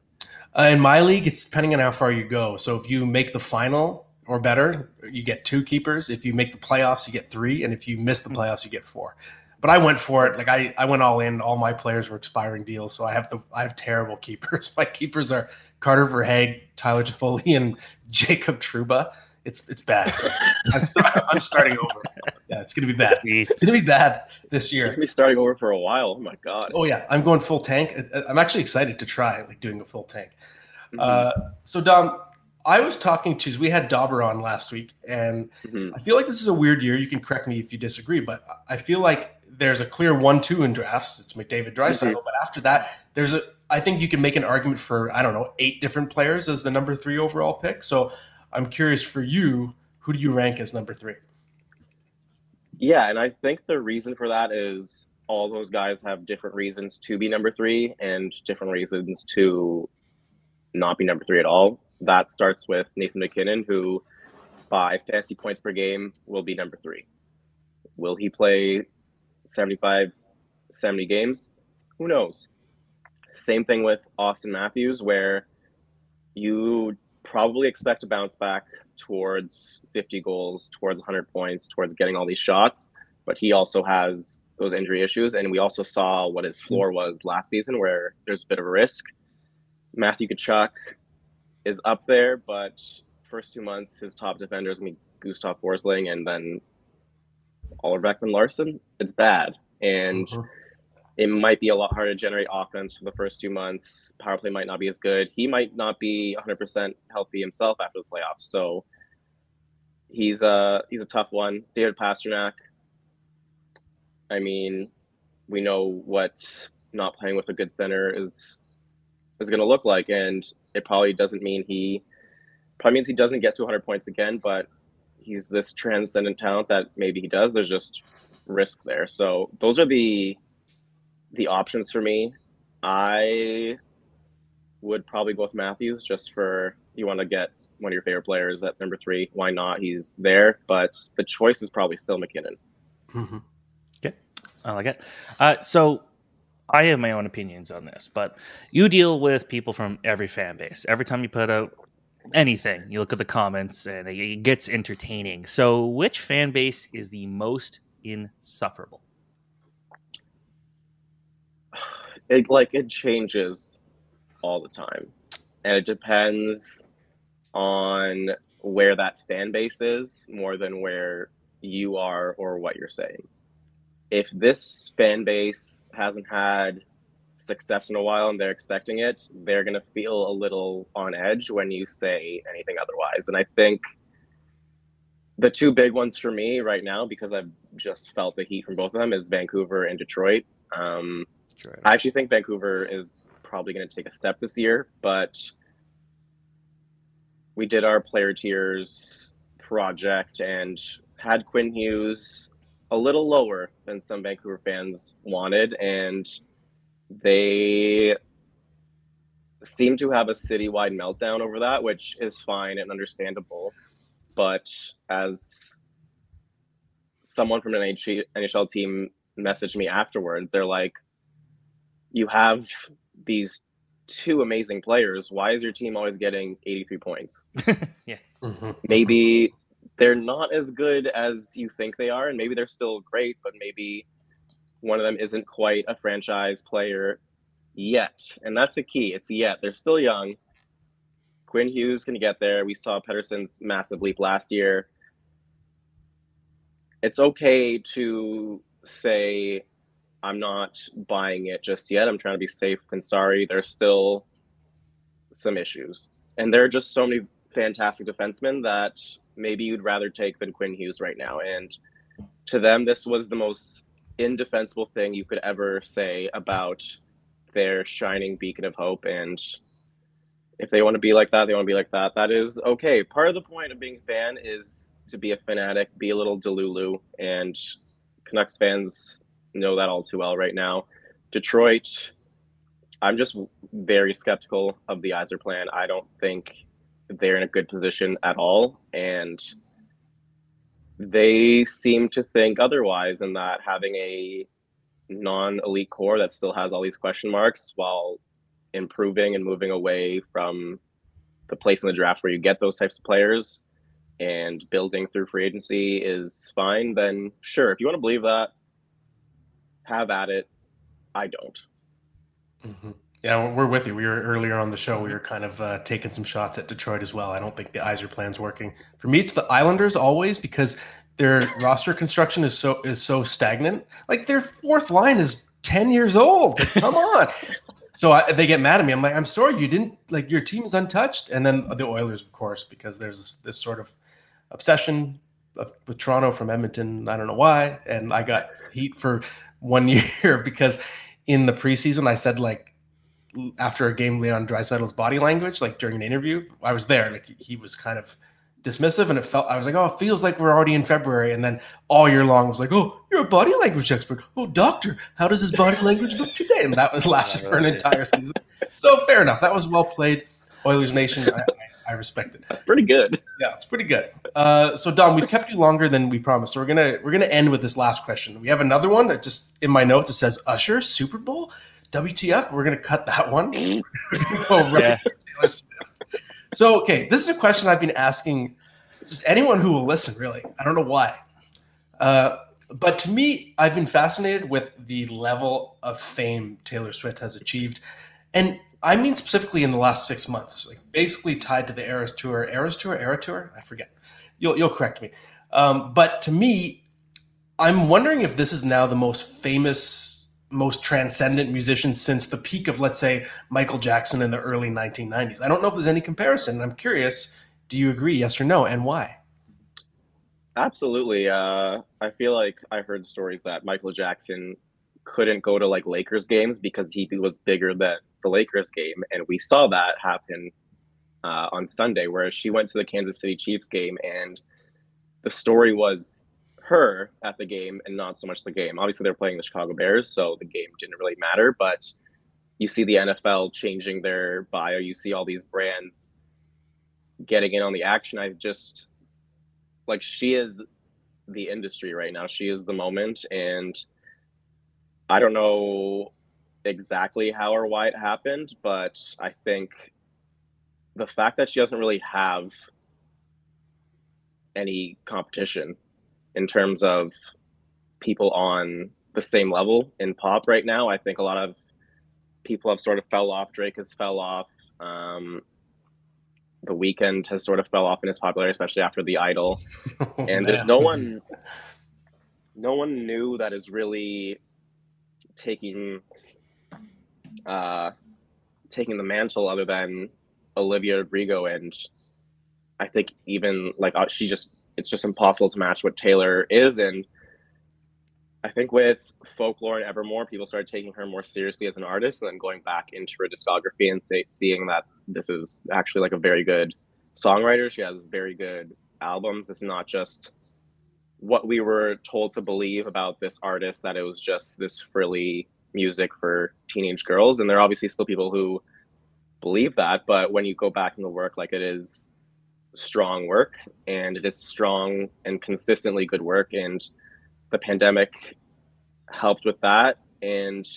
Uh, in my league, it's depending on how far you go. So if you make the final or better, you get two keepers. If you make the playoffs, you get three, and if you miss the playoffs, you get four but I went for it. Like I, I went all in. All my players were expiring deals, so I have the I have terrible keepers. <laughs> My keepers are Carter Verhaeghe, Tyler Toffoli, and Jacob Trouba. It's it's bad. So <laughs> I'm, I'm, starting over. Yeah, it's gonna be bad. It's gonna be bad this year. You're gonna be starting over for a while. Oh my god. Oh yeah, I'm going full tank. I'm actually excited to try like doing a full tank. Mm-hmm. Uh, so Dom, I was talking to we had Dauber on last week, and mm-hmm. I feel like this is a weird year. You can correct me if you disagree, but I feel like there's a clear one-two in drafts. It's McDavid, Draisaitl, mm-hmm. but after that, there's a. I think you can make an argument for I don't know eight different players as the number three overall pick. So I'm curious for you, who do you rank as number three? Yeah, and I think the reason for that is all those guys have different reasons to be number three and different reasons to not be number three at all. That starts with Nathan MacKinnon, who by fantasy points per game will be number three. Will he play 75, 70 games? Who knows? Same thing with Auston Matthews, where you probably expect to bounce back towards 50 goals, towards 100 points, towards getting all these shots. But he also has those injury issues. And we also saw what his floor was last season, where there's a bit of a risk. Matthew Tkachuk is up there, but first two months, his top defender is going to be Gustav Forsling and then Oliver Ekman-Larsson. It's bad. And mm-hmm. it might be a lot harder to generate offense for the first two months. Power play might not be as good. He might not be 100% healthy himself after the playoffs. So he's a, he's a tough one. David Pastrnak, I mean, we know what not playing with a good center is is going to look like, and it probably doesn't mean he probably means he doesn't get to 100 points again, but he's this transcendent talent that maybe he does. There's just risk there. So those are the the options for me. I would probably go with Matthews just for you want to get one of your favorite players at number three. Why not? He's there, but the choice is probably still MacKinnon. Mm-hmm. Okay, I like it. Uh, so I have my own opinions on this, but you deal with people from every fan base. Every time you put out anything, you look at the comments and it gets entertaining. So, which fan base is the most insufferable? It like it changes all the time, and it depends on where that fan base is more than where you are or what you're saying if this fan base hasn't had success in a while and they're expecting it, they're going to feel a little on edge when you say anything otherwise. And I think the two big ones for me right now, because I've just felt the heat from both of them, is Vancouver and Detroit. Um, I actually think Vancouver is probably going to take a step this year, but we did our player tiers project and had Quinn Hughes a little lower than some Vancouver fans wanted, and they seem to have a citywide meltdown over that, which is fine and understandable. But as someone from an NHL team messaged me afterwards, they're like, "You have these two amazing players. Why is your team always getting 83 points?" <laughs> yeah, mm-hmm. maybe they're not as good as you think they are, and maybe they're still great, but maybe one of them isn't quite a franchise player yet. And that's the key. It's yet. They're still young. Quinn Hughes can get there. We saw Pettersson's massive leap last year. It's okay to say, I'm not buying it just yet. I'm trying to be safe and sorry. There's still some issues. And there are just so many fantastic defensemen that maybe you'd rather take than Quinn Hughes right now. And to them, this was the most indefensible thing you could ever say about their shining beacon of hope. And if they want to be like that, they want to be like that. That is okay. Part of the point of being a fan is to be a fanatic, be a little delulu, and Canucks fans know that all too well right now. Detroit, I'm just very skeptical of the Yzer plan. I don't think they're in a good position at all. And they seem to think otherwise, and that having a non elite core that still has all these question marks while improving and moving away from the place in the draft where you get those types of players and building through free agency is fine, then sure. If you want to believe that, have at it. I don't. Mm-hmm. Yeah, we're with you. We were earlier on the show. We were kind of uh, taking some shots at Detroit as well. I don't think the Yzer plan's working. For me, it's the Islanders always because their roster construction is so is so stagnant. Like their fourth line is ten years old. Come <laughs> on. so I, they get mad at me. I'm like, I'm sorry, you didn't like your team is untouched. And then the Oilers, of course, because there's this, this sort of obsession of, with Toronto from Edmonton. I don't know why. And I got heat for one <laughs> year because in the preseason I said like after a game, Leon Draisaitl's body language, like during an interview, I was there. Like he was kind of dismissive, and it felt I was like, oh, it feels like we're already in February. And then all year long was like, oh, you're a body language expert. Oh, doctor, how does his body language look today? And that was <laughs> lasted for an entire season. So fair enough. That was well played, Oilers Nation. I, I respect it. That's pretty good. Yeah, it's pretty good. Uh, so Dom, we've kept you longer than we promised. So we're gonna we're gonna end with this last question. We have another one that just in my notes it says Usher Super Bowl. WTF? We're gonna cut that one. <laughs> oh, right. yeah. So okay, this is a question I've been asking just anyone who will listen. Really, I don't know why. Uh, but to me, I've been fascinated with the level of fame Taylor Swift has achieved, and I mean specifically in the last six months, like basically tied to the Eras Tour, Eras Tour, Era Tour. I forget. You'll you'll correct me. Um, but to me, I'm wondering if this is now the most famous, most transcendent musician since the peak of, let's say, Michael Jackson in the early 1990s. I don't know if there's any comparison. I'm curious. Do you agree? Yes or no, and why? Absolutely. Uh, I feel like I heard stories that Michael Jackson couldn't go to like Lakers games because he was bigger than the Lakers game, and we saw that happen uh, on Sunday, where she went to the Kansas City Chiefs game, and the story was her at the game and not so much the game. Obviously, they're playing the Chicago Bears, so the game didn't really matter. But you see the NFL changing their bio. You see all these brands getting in on the action. I just like she is the industry right now. She is the moment, and I don't know exactly how or why it happened, but I think the fact that she doesn't really have any competition in terms of people on the same level in pop right now. I think a lot of people have sort of fell off. Drake has fell off. Um, the Weeknd has sort of fell off in his popularity, especially after the Idol. Oh, <laughs> and man. there's no one, no one new that is really taking uh, taking the mantle other than Olivia Rodrigo, and I think even like uh, she just it's just impossible to match what Taylor is, and I think with folklore and Evermore, people started taking her more seriously as an artist, and then going back into her discography and th- seeing that this is actually like a very good songwriter. She has very good albums. It's not just what we were told to believe about this artist that it was just this frilly music for teenage girls and there are obviously still people who believe that but when you go back in the work like it is strong work and it is strong and consistently good work and the pandemic helped with that and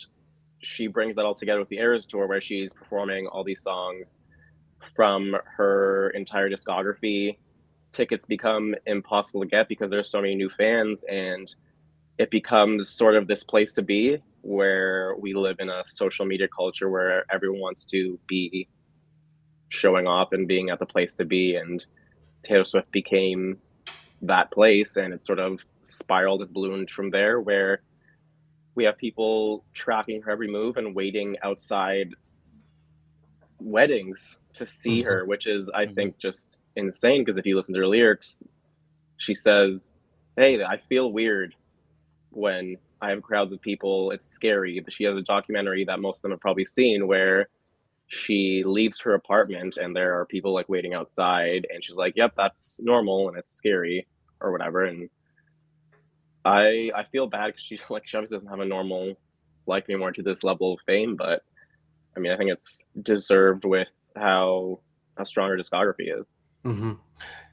she brings that all together with the Eras tour where she's performing all these songs from her entire discography tickets become impossible to get because there's so many new fans and it becomes sort of this place to be where we live in a social media culture where everyone wants to be showing off and being at the place to be and Taylor Swift became that place and it sort of spiraled and bloomed from there where we have people tracking her every move and waiting outside weddings to see mm-hmm. her which is i mm-hmm. think just insane because if you listen to her lyrics she says hey i feel weird when I have crowds of people. It's scary. But she has a documentary that most of them have probably seen where she leaves her apartment and there are people like waiting outside and she's like, "Yep, that's normal and it's scary or whatever." And I I feel bad because she's <laughs> like she obviously doesn't have a normal life anymore to this level of fame, but I mean I think it's deserved with how how strong her discography is. Mm-hmm.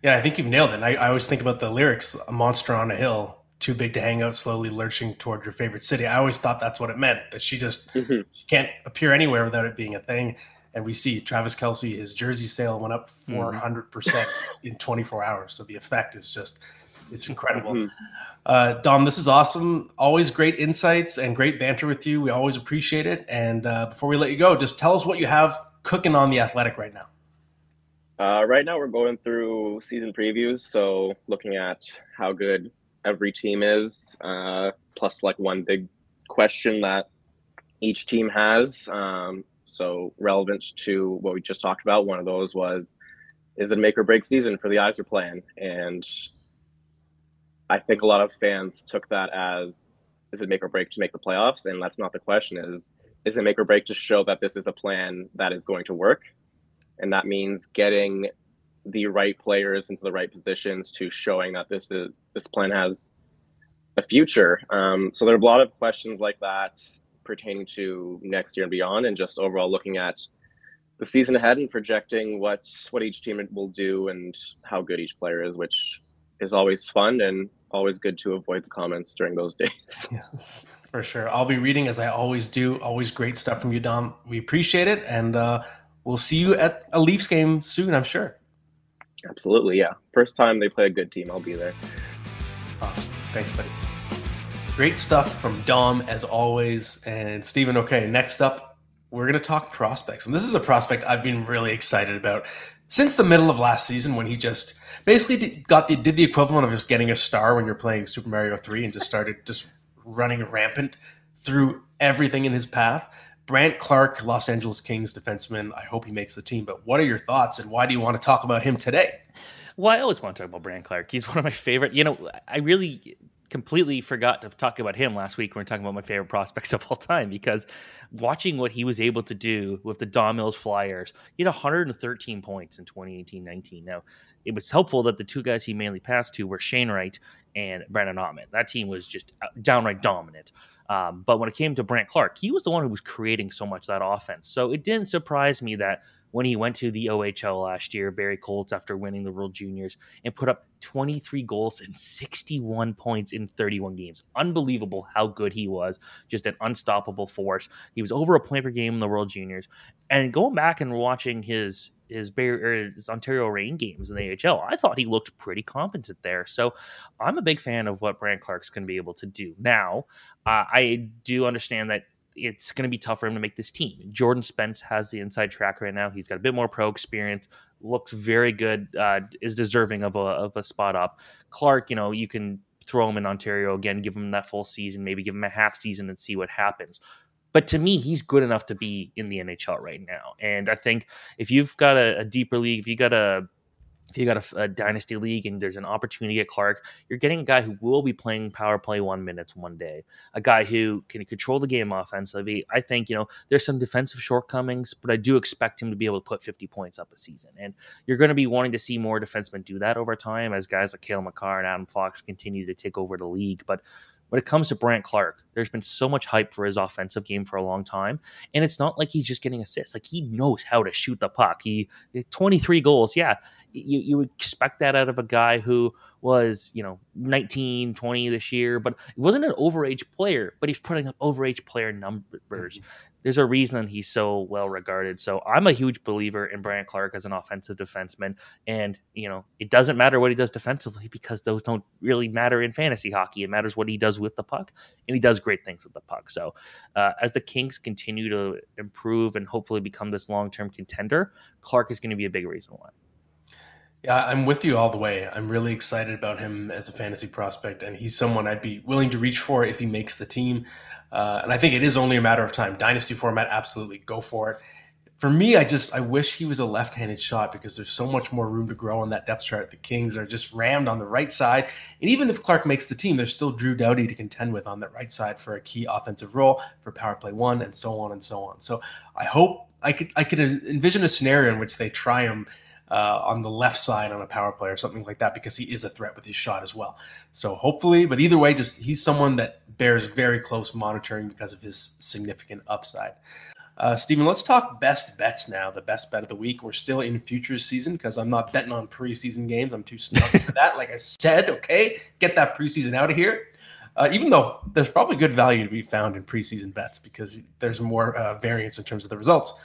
Yeah, I think you've nailed it. I, I always think about the lyrics, "A monster on a hill." Too big to hang out, slowly lurching toward your favorite city. I always thought that's what it meant that she just mm-hmm. she can't appear anywhere without it being a thing. And we see Travis Kelce his jersey sale went up 400% mm-hmm. in 24 hours. So the effect is just, it's incredible. Mm-hmm. Uh, Dom, this is awesome. Always great insights and great banter with you. We always appreciate it. And uh, before we let you go, just tell us what you have cooking on the athletic right now. Uh, right now, we're going through season previews. So, looking at how good every team is, uh, plus like one big question that each team has. Um, so relevant to what we just talked about, one of those was, is it a make or break season for the Yzer plan? And I think a lot of fans took that as, is it make or break to make the playoffs? And that's not the question. Is is it make or break to show that this is a plan that is going to work? And that means getting the right players into the right positions to showing that this is this plan has a future. Um, so there are a lot of questions like that pertaining to next year and beyond, and just overall looking at the season ahead and projecting what what each team will do and how good each player is, which is always fun and always good to avoid the comments during those <laughs> days. Yes, for sure. I'll be reading as I always do. Always great stuff from you, Dom. We appreciate it, and uh, we'll see you at a Leafs game soon. I'm sure. Absolutely, yeah. First time they play a good team, I'll be there. Awesome. Thanks, buddy. Great stuff from Dom as always. And Stephen, okay, next up, we're going to talk prospects. And this is a prospect I've been really excited about since the middle of last season when he just basically got the did the equivalent of just getting a star when you're playing Super Mario 3 and just started just running rampant through everything in his path. Brandt Clarke, Los Angeles Kings defenseman. I hope he makes the team. But what are your thoughts and why do you want to talk about him today? Well, I always want to talk about Brandt Clarke. He's one of my favorite. You know, I really completely forgot to talk about him last week when we are talking about my favorite prospects of all time because watching what he was able to do with the Don Mills Flyers, he had 113 points in 2018-19. Now, it was helpful that the two guys he mainly passed to were Shane Wright and Brennan Othmann. That team was just uh, downright dominant. Um, but when it came to Brandt Clarke, he was the one who was creating so much that offense. So it didn't surprise me that when he went to the OHL last year, Barrie Colts, after winning the World Juniors, and put up 23 goals and 61 points in 31 games. Unbelievable how good he was. Just an unstoppable force. He was over a point per game in the World Juniors. And going back and watching his his, Bear, his Ontario Reign games in the AHL, I thought he looked pretty competent there. So I'm a big fan of what Brandt Clarke's going to be able to do. Now, uh, I do understand that it's going to be tough for him to make this team. Jordan Spence has the inside track right now. He's got a bit more pro experience, looks very good, uh, is deserving of a, of a spot up. Clarke, you know, you can throw him in Ontario again, give him that full season, maybe give him a half season and see what happens. But to me, he's good enough to be in the NHL right now. And I think if you've got a, a deeper league, if you got a if you got a, a, dynasty league and there's an opportunity to get Clarke, you're getting a guy who will be playing power play one minutes one day, a guy who can control the game offensively. I think you know there's some defensive shortcomings, but I do expect him to be able to put 50 points up a season, and you're going to be wanting to see more defensemen do that over time as guys like Cale Makar and Adam Fox continue to take over the league. But when it comes to Brandt Clarke, there's been so much hype for his offensive game for a long time, and it's not like he's just getting assists. Like he knows how to shoot the puck. He 23 goals. Yeah, you, you would expect that out of a guy who was you know 19, 20 this year, but he wasn't an overage player. But he's putting up overage player numbers. Mm-hmm there's a reason he's so well regarded. So I'm a huge believer in Brandt Clarke as an offensive defenseman. And, you know, it doesn't matter what he does defensively because those don't really matter in fantasy hockey. It matters what he does with the puck, and he does great things with the puck. So uh, as the Kings continue to improve and hopefully become this long term contender, Clark is going to be a big reason why. Yeah, I'm with you all the way. I'm really excited about him as a fantasy prospect, and he's someone I'd be willing to reach for if he makes the team. Uh, and I think it is only a matter of time. Dynasty format, absolutely go for it. For me, I just I wish he was a left-handed shot because there's so much more room to grow on that depth chart. The Kings are just rammed on the right side, and even if Clarke makes the team, there's still Drew Doughty to contend with on that right side for a key offensive role for power play one, and so on and so on. So I hope I could I could envision a scenario in which they try him uh, on the left side on a power play or something like that because he is a threat with his shot as well. So hopefully, but either way, just he's someone that bears very close monitoring because of his significant upside. Uh, Stephen, let's talk best bets now. The best bet of the week. We're still in futures season because I'm not betting on preseason games. I'm too snuck for that. Like I said, okay, get that preseason out of here. Uh, even though there's probably good value to be found in preseason bets because there's more uh, variance in terms of the results.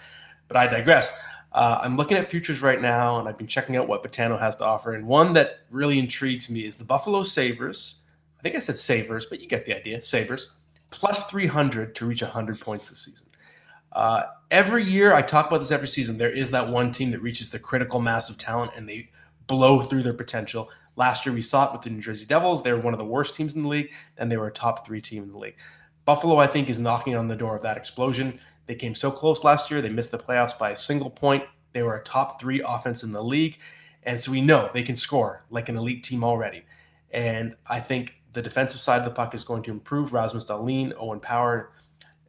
But I digress. Uh, I'm looking at futures right now, and I've been checking out what Betano has to offer. And one that really intrigues me is the Buffalo Sabres. I think I said savers, but you get the idea. Savers plus 300 to reach 100 points this season. Uh, every year, I talk about this every season. There is that one team that reaches the critical mass of talent and they blow through their potential. Last year, we saw it with the New Jersey Devils. They were one of the worst teams in the league, and they were a top three team in the league. Buffalo, I think, is knocking on the door of that explosion. They came so close last year. They missed the playoffs by a single point. They were a top three offense in the league. And so we know they can score like an elite team already. And I think the defensive side of the puck is going to improve. Rasmus Dahlin, Owen Power,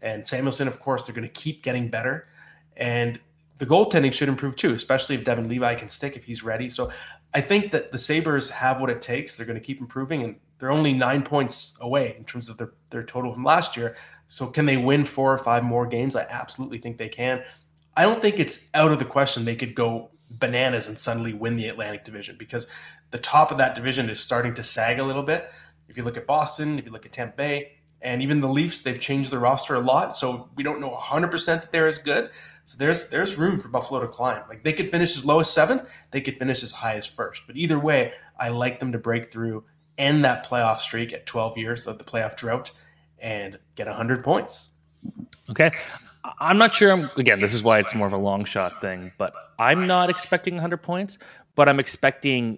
and Samuelsson, of course, they're going to keep getting better. And the goaltending should improve too, especially if Devon Levi can stick if he's ready. So I think that the Sabres have what it takes. They're going to keep improving, and they're only nine points away in terms of their, their total from last year. So can they win four or five more games? I absolutely think they can. I don't think it's out of the question they could go bananas and suddenly win the Atlantic Division because the top of that division is starting to sag a little bit. If you look at Boston, if you look at Tampa Bay, and even the Leafs, they've changed their roster a lot, so we don't know 100% that they're as good. So there's there's room for Buffalo to climb. Like they could finish as low as seventh, they could finish as high as first. But either way, I like them to break through, end that playoff streak at 12 years of the playoff drought, and get 100 points. Okay. I'm not sure. I'm, again, this is why it's more of a long shot thing, but I'm not expecting 100 points, but I'm expecting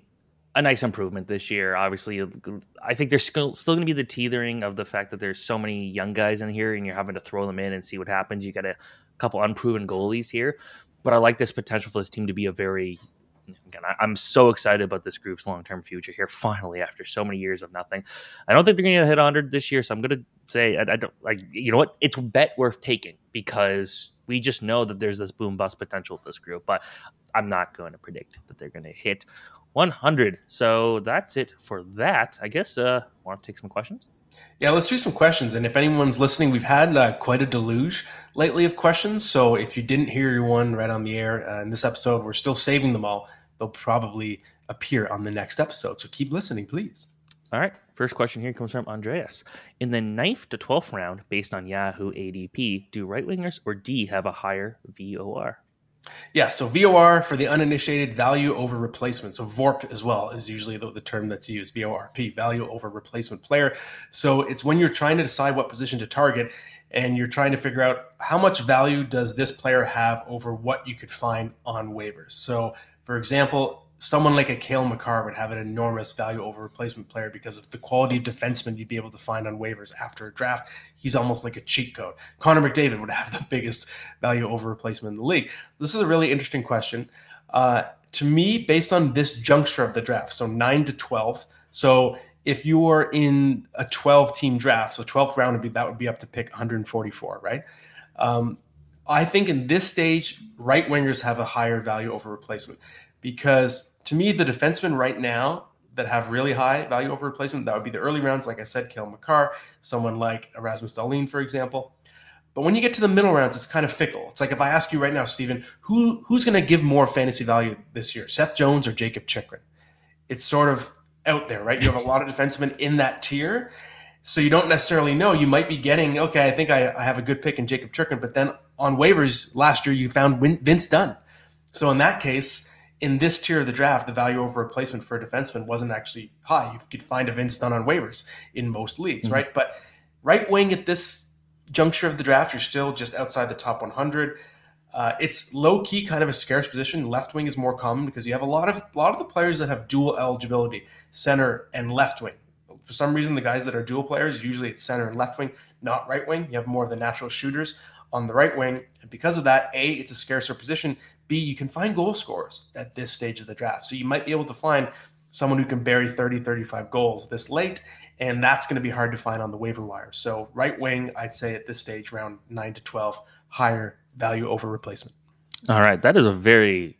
a nice improvement this year. Obviously, I think there's still, going to be the teethering of the fact that there's so many young guys in here and you're having to throw them in and see what happens. You got a couple unproven goalies here, but I like this potential for this team to be a very again, I, am so excited about this group's long term future here. Finally, after so many years of nothing, I don't think they're going to hit 100 this year. So I'm going to say I, I, don't like. You know what? It's a bet worth taking because we just know that there's this boom bust potential with this group. But I'm not going to predict that they're going to hit 100. So that's it for that. I guess. Uh, want to take some questions? Yeah, let's do some questions. And if anyone's listening, we've had uh, quite a deluge lately of questions. So if you didn't hear your one right on the air uh, in this episode, we're still saving them all. They'll probably appear on the next episode. So keep listening, please. All right. First question here comes from Andreas. In the ninth to 12th round, based on Yahoo ADP, do right wingers or D have a higher VOR? Yeah, so VOR for the uninitiated value over replacement. So VORP as well is usually the, the, term that's used, VORP, value over replacement player. So it's when you're trying to decide what position to target and you're trying to figure out how much value does this player have over what you could find on waivers. So for example, someone like a Cale Makar would have an enormous value over replacement player because of the quality of defenseman you'd be able to find on waivers after a draft. He's almost like a cheat code. Connor McDavid would have the <laughs> biggest value over replacement in the league. This is a really interesting question. Uh, to me, based on this juncture of the draft, so 9 to 12. So if you were in a 12 team draft, so 12th round would be that would be up to pick 144, right? Um, I think in this stage, right wingers have a higher value over replacement because to me, the defensemen right now that have really high value over replacement, that would be the early rounds, like I said, Cale Makar, someone like Erasmus Dahlin, for example. But when you get to the middle rounds, it's kind of fickle. It's like if I ask you right now, Stephen, who who's going to give more fantasy value this year, Seth Jones or Jakob Chychrun? It's sort of out there, right? You have a lot of defensemen in that tier, so you don't necessarily know. You might be getting okay. I think I, I have a good pick in Jakob Chychrun, but then on waivers last year you found Vince Dunn. So in that case, in this tier of the draft, the value over replacement for a defenseman wasn't actually high. You could find a Vince Dunn on waivers in most leagues, mm-hmm. right? But right wing at this juncture of the draft, you're still just outside the top 100. Uh, it's low key, kind of a scarce position. Left wing is more common because you have a lot of a lot of the players that have dual eligibility, center and left wing. For some reason, the guys that are dual players usually it's center and left wing, not right wing. You have more of the natural shooters on the right wing, and because of that, a it's a scarcer position. B, you can find goal scorers at this stage of the draft. So you might be able to find someone who can bury 30, 35 goals this late, and that's going to be hard to find on the waiver wire. So right wing, I'd say at this stage, around 9 to 12, higher value over replacement. All right. That is a very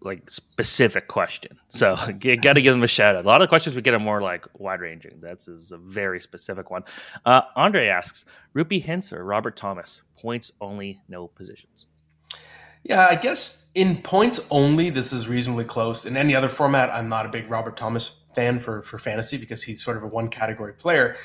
like specific question. So you got to give them a shout out. A lot of the questions we get are more like wide ranging. That's is a very specific one. Uh, Andre asks, Roope Hintz or Robert Thomas? Points only, no positions. Yeah, I guess in points only, this is reasonably close. In any other format, I'm not a big Robert Thomas fan for for fantasy because he's sort of a one category player.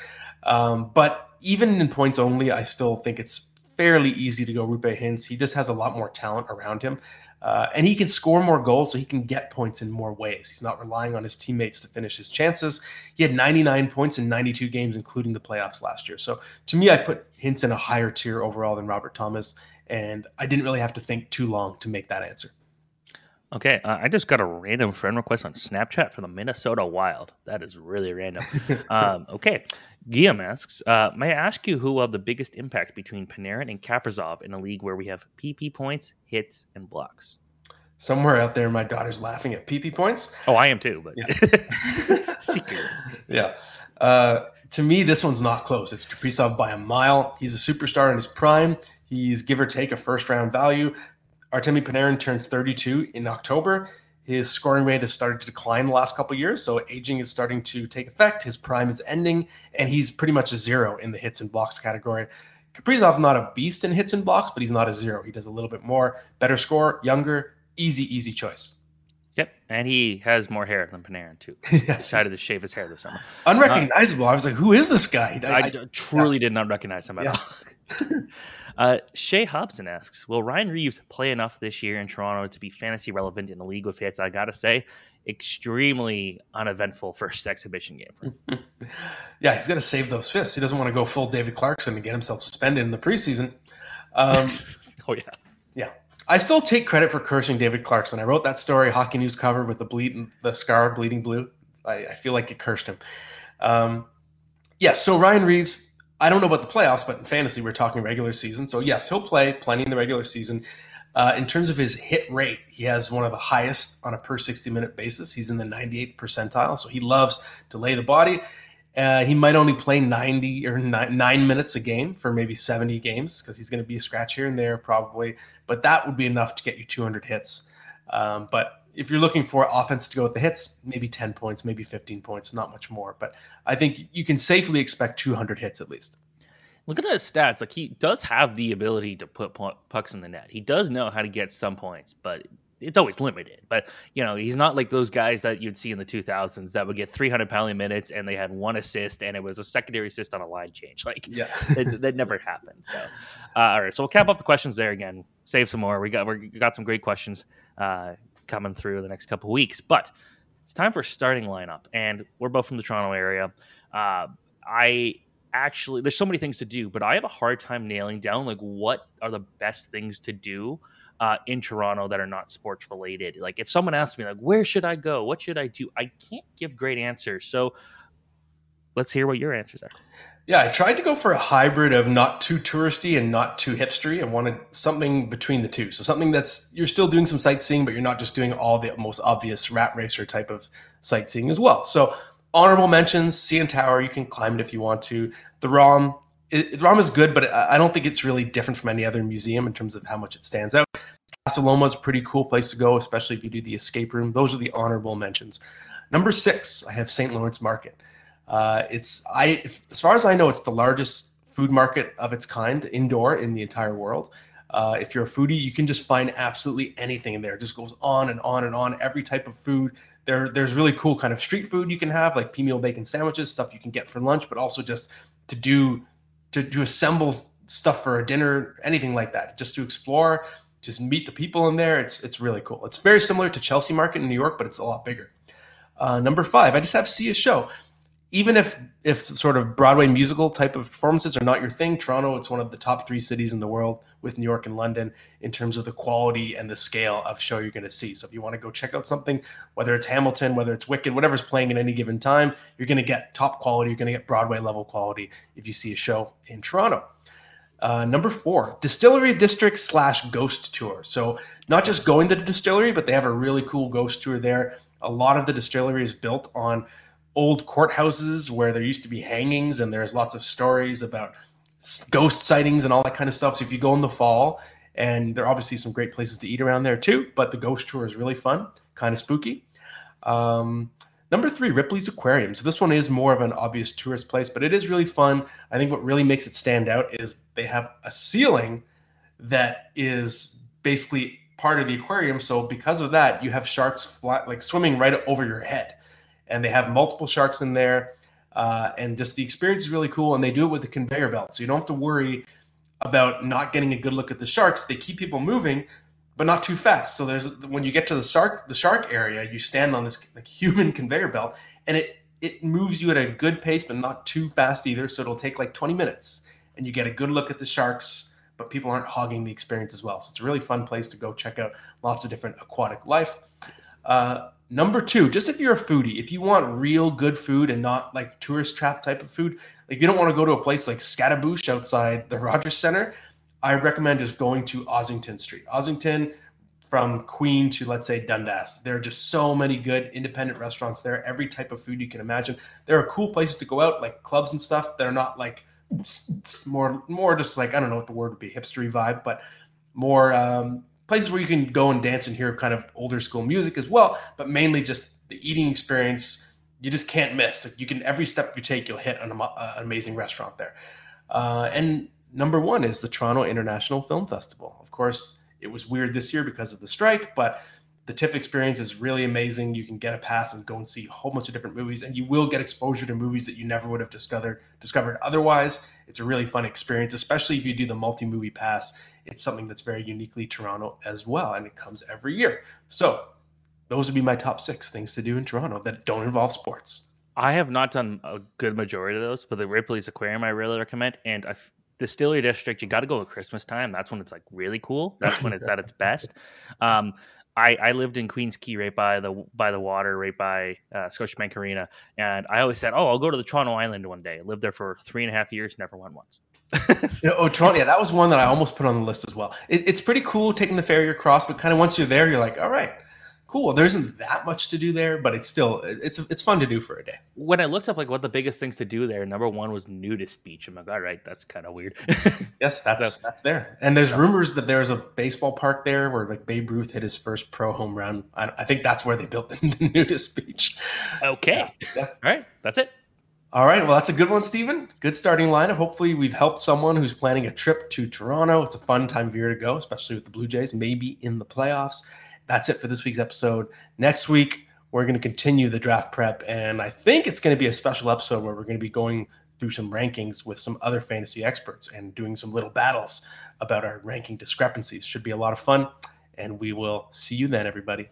Um, but even in points only, I still think it's fairly easy to go Roope Hintz. He just has a lot more talent around him. Uh, and he can score more goals, so he can get points in more ways. He's not relying on his teammates to finish his chances. He had 99 points in 92 games, including the playoffs last year. So to me, I put Hintz in a higher tier overall than Robert Thomas and I didn't really have to think too long to make that answer. Okay, uh, I just got a random friend request on Snapchat for the Minnesota Wild. That is really random. <laughs> um, okay, Guillaume asks, uh, may I ask you who will have the biggest impact between Panarin and Kaprizov in a league where we have PP points, hits, and blocks? Somewhere out there, my daughter's laughing at PP points. Oh, I am too. But yeah, <laughs> <laughs> yeah. Uh, to me, this one's not close. It's Kaprizov by a mile. He's a superstar in his prime. He's give or take a first round value. Artemi Panarin turns 32 in October. His scoring rate has started to decline the last couple years, so aging is starting to take effect. His prime is ending, and he's pretty much a zero in the hits and blocks category. Kaprizov's not a beast in hits and blocks, but he's not a zero. He does a little bit more. Better score, younger, easy, easy choice. Yep, and he has more hair than Panarin too. <laughs> yes. Decided to shave his hair this summer. Unrecognizable. I was like, who is this guy? I, I, I truly yeah. did not recognize him at yeah. all. <laughs> uh, Shay Hobson asks, "Will Ryan Reaves play enough this year in Toronto to be fantasy relevant in the league with hits?" I gotta say, extremely uneventful first <laughs> exhibition game for him. <laughs> yeah, he's got to save those fists. He doesn't want to go full David Clarkson and get himself suspended in the preseason. Um, <laughs> oh yeah, yeah. I still take credit for cursing David Clarkson. I wrote that story, Hockey News cover with the bleed, the scar bleeding blue. I, I feel like it cursed him. Um, yes, yeah, so Ryan Reaves. I don't know about the playoffs, but in fantasy, we're talking regular season. So yes, he'll play plenty in the regular season. Uh, in terms of his hit rate, he has one of the highest on a per 60 minute basis. He's in the 98th percentile. So he loves to lay the body. Uh, he might only play 90 or nine, nine minutes a game for maybe 70 games because he's going to be a scratch here and there probably. But that would be enough to get you 200 hits. Um, but if you're looking for offense to go with the hits, maybe 10 points, maybe 15 points, not much more. But I think you can safely expect 200 hits at least look at his stats. Like he does have the ability to put pucks in the net. He does know how to get some points, but it's always limited. But you know, he's not like those guys that you'd see in the 2000s that would get 300 penalty minutes and they had one assist and it was a secondary assist on a line change. <laughs> Like, yeah, <laughs> that, that never happened. So, uh, all right, so we'll cap off the questions there again. Save some more. We got we got some great questions uh, coming through the next couple weeks, but it's time for starting lineup, and we're both from the Toronto area. Uh, I actually there's so many things to do, but I have a hard time nailing down like what are the best things to do uh, in Toronto that are not sports related. Like if someone asks me like where should I go, what should I do, I can't give great answers. So let's hear what your answers are. Yeah, I tried to go for a hybrid of not too touristy and not too hipstery. I wanted something between the two. So something that's you're still doing some sightseeing, but you're not just doing all the most obvious rat racer type of sightseeing as well. So honorable mentions CN Tower, you can climb it if you want to. The ROM, it, the ROM is good, but I don't think it's really different from any other museum in terms of how much it stands out. Casa Loma is a pretty cool place to go, especially if you do the escape room. Those are the honorable mentions. Number six, I have St. Lawrence Market. Uh, it's I, as far as I know, it's the largest food market of its kind indoor in the entire world. Uh, if you're a foodie, you can just find absolutely anything in there. It just goes on and on and on. Every type of food, there, there's really cool kind of street food you can have, like pea meal bacon sandwiches, stuff you can get for lunch, but also just to do to, to assemble stuff for a dinner, anything like that, just to explore, just meet the people in there. It's it's really cool. It's very similar to Chelsea Market in New York, but it's a lot bigger. Uh, number five, I just have to see a show even if if sort of Broadway musical type of performances are not your thing, Toronto it's one of the top three cities in the world with New York and London in terms of the quality and the scale of show you're going to see. So if you want to go check out something, whether it's Hamilton, whether it's Wicked, whatever's playing at any given time, you're going to get top quality. You're going to get Broadway level quality if you see a show in Toronto. Uh, number four, distillery district slash ghost tour. So not just going to the distillery, but they have a really cool ghost tour there. A lot of the distillery is built on old courthouses where there used to be hangings and there's lots of stories about ghost sightings and all that kind of stuff. So if you go in the fall, and there are obviously some great places to eat around there too, but the ghost tour is really fun, kind of spooky. Um, number three, Ripley's Aquarium. So this one is more of an obvious tourist place, but it is really fun. I think what really makes it stand out is they have a ceiling that is basically part of the aquarium. So because of that, you have sharks like swimming right over your head and they have multiple sharks in there. Uh, and just the experience is really cool. And they do it with a conveyor belt, so you don't have to worry about not getting a good look at the sharks. They keep people moving, but not too fast. So there's when you get to the shark the shark area, you stand on this like human <laughs> conveyor belt, and it it moves you at a good pace, but not too fast either. So it'll take like 20 minutes, and you get a good look at the sharks. But people aren't hogging the experience as well. So it's a really fun place to go check out lots of different aquatic life. Uh, Number two, just if you're a foodie, if you want real good food and not like tourist trap type of food, like you don't want to go to a place like Scaddabush outside the Rogers Center, I recommend just going to Ossington Street. Ossington, from Queen to let's say Dundas, there are just so many good independent restaurants there. Every type of food you can imagine. There are cool places to go out, like clubs and stuff that are not like more more just like I don't know what the word would be, hipstery vibe, but more um, places where you can go and dance and hear kind of older school music as well, but mainly just the eating experience. You just can't miss. You can every step you take, you'll hit an, uh, an amazing restaurant there. Uh, and number one is the Toronto International Film Festival. Of course, it was weird this year because of the strike, but the TIFF experience is really amazing. You can get a pass and go and see a whole bunch of different movies, and you will get exposure to movies that you never would have discovered discovered otherwise. It's a really fun experience, especially if you do the multi movie pass. It's something that's very uniquely Toronto as well, and it comes every year. So those would be my top six things to do in Toronto that don't involve sports. I have not done a good majority of those, but the Ripley's Aquarium I really recommend, and I Distillery District, you got to go at Christmas time. That's when it's like really cool. That's when it's at its best. Um, I, I lived in Queens Quay right by the by the water, right by uh, Scotiabank Arena, and I always said, "Oh, I'll go to the Toronto Island one day." I lived there for three and a half years, never went once. you <laughs> know, oh, Toronto, yeah, that was one that I almost put on the list as well. It, it's pretty cool taking the ferry across, but kind of once you're there, you're like, "All right, cool. There isn't that much to do there, but it's still it's it's fun to do for a day. When I looked up like what the biggest things to do there, number one was nudist beach. I'm like, all right, that's kind of weird. <laughs> yes, that's so, that's there. And there's rumors that there's a baseball park there where like Babe Ruth hit his first pro home run. I, I think that's where they built the <laughs> nudist beach. Okay. Yeah. Yeah. All right, that's it. All right, well, that's a good one, Steven. Good starting lineup. Hopefully, we've helped someone who's planning a trip to Toronto. It's a fun time of year to go, especially with the Blue Jays, maybe in the playoffs that's it for this week's episode. Next week, we're going to continue the draft prep, and I think it's going to be a special episode where we're going to be going through some rankings with some other fantasy experts and doing some little battles about our ranking discrepancies. Should be a lot of fun, and we will see you then, everybody.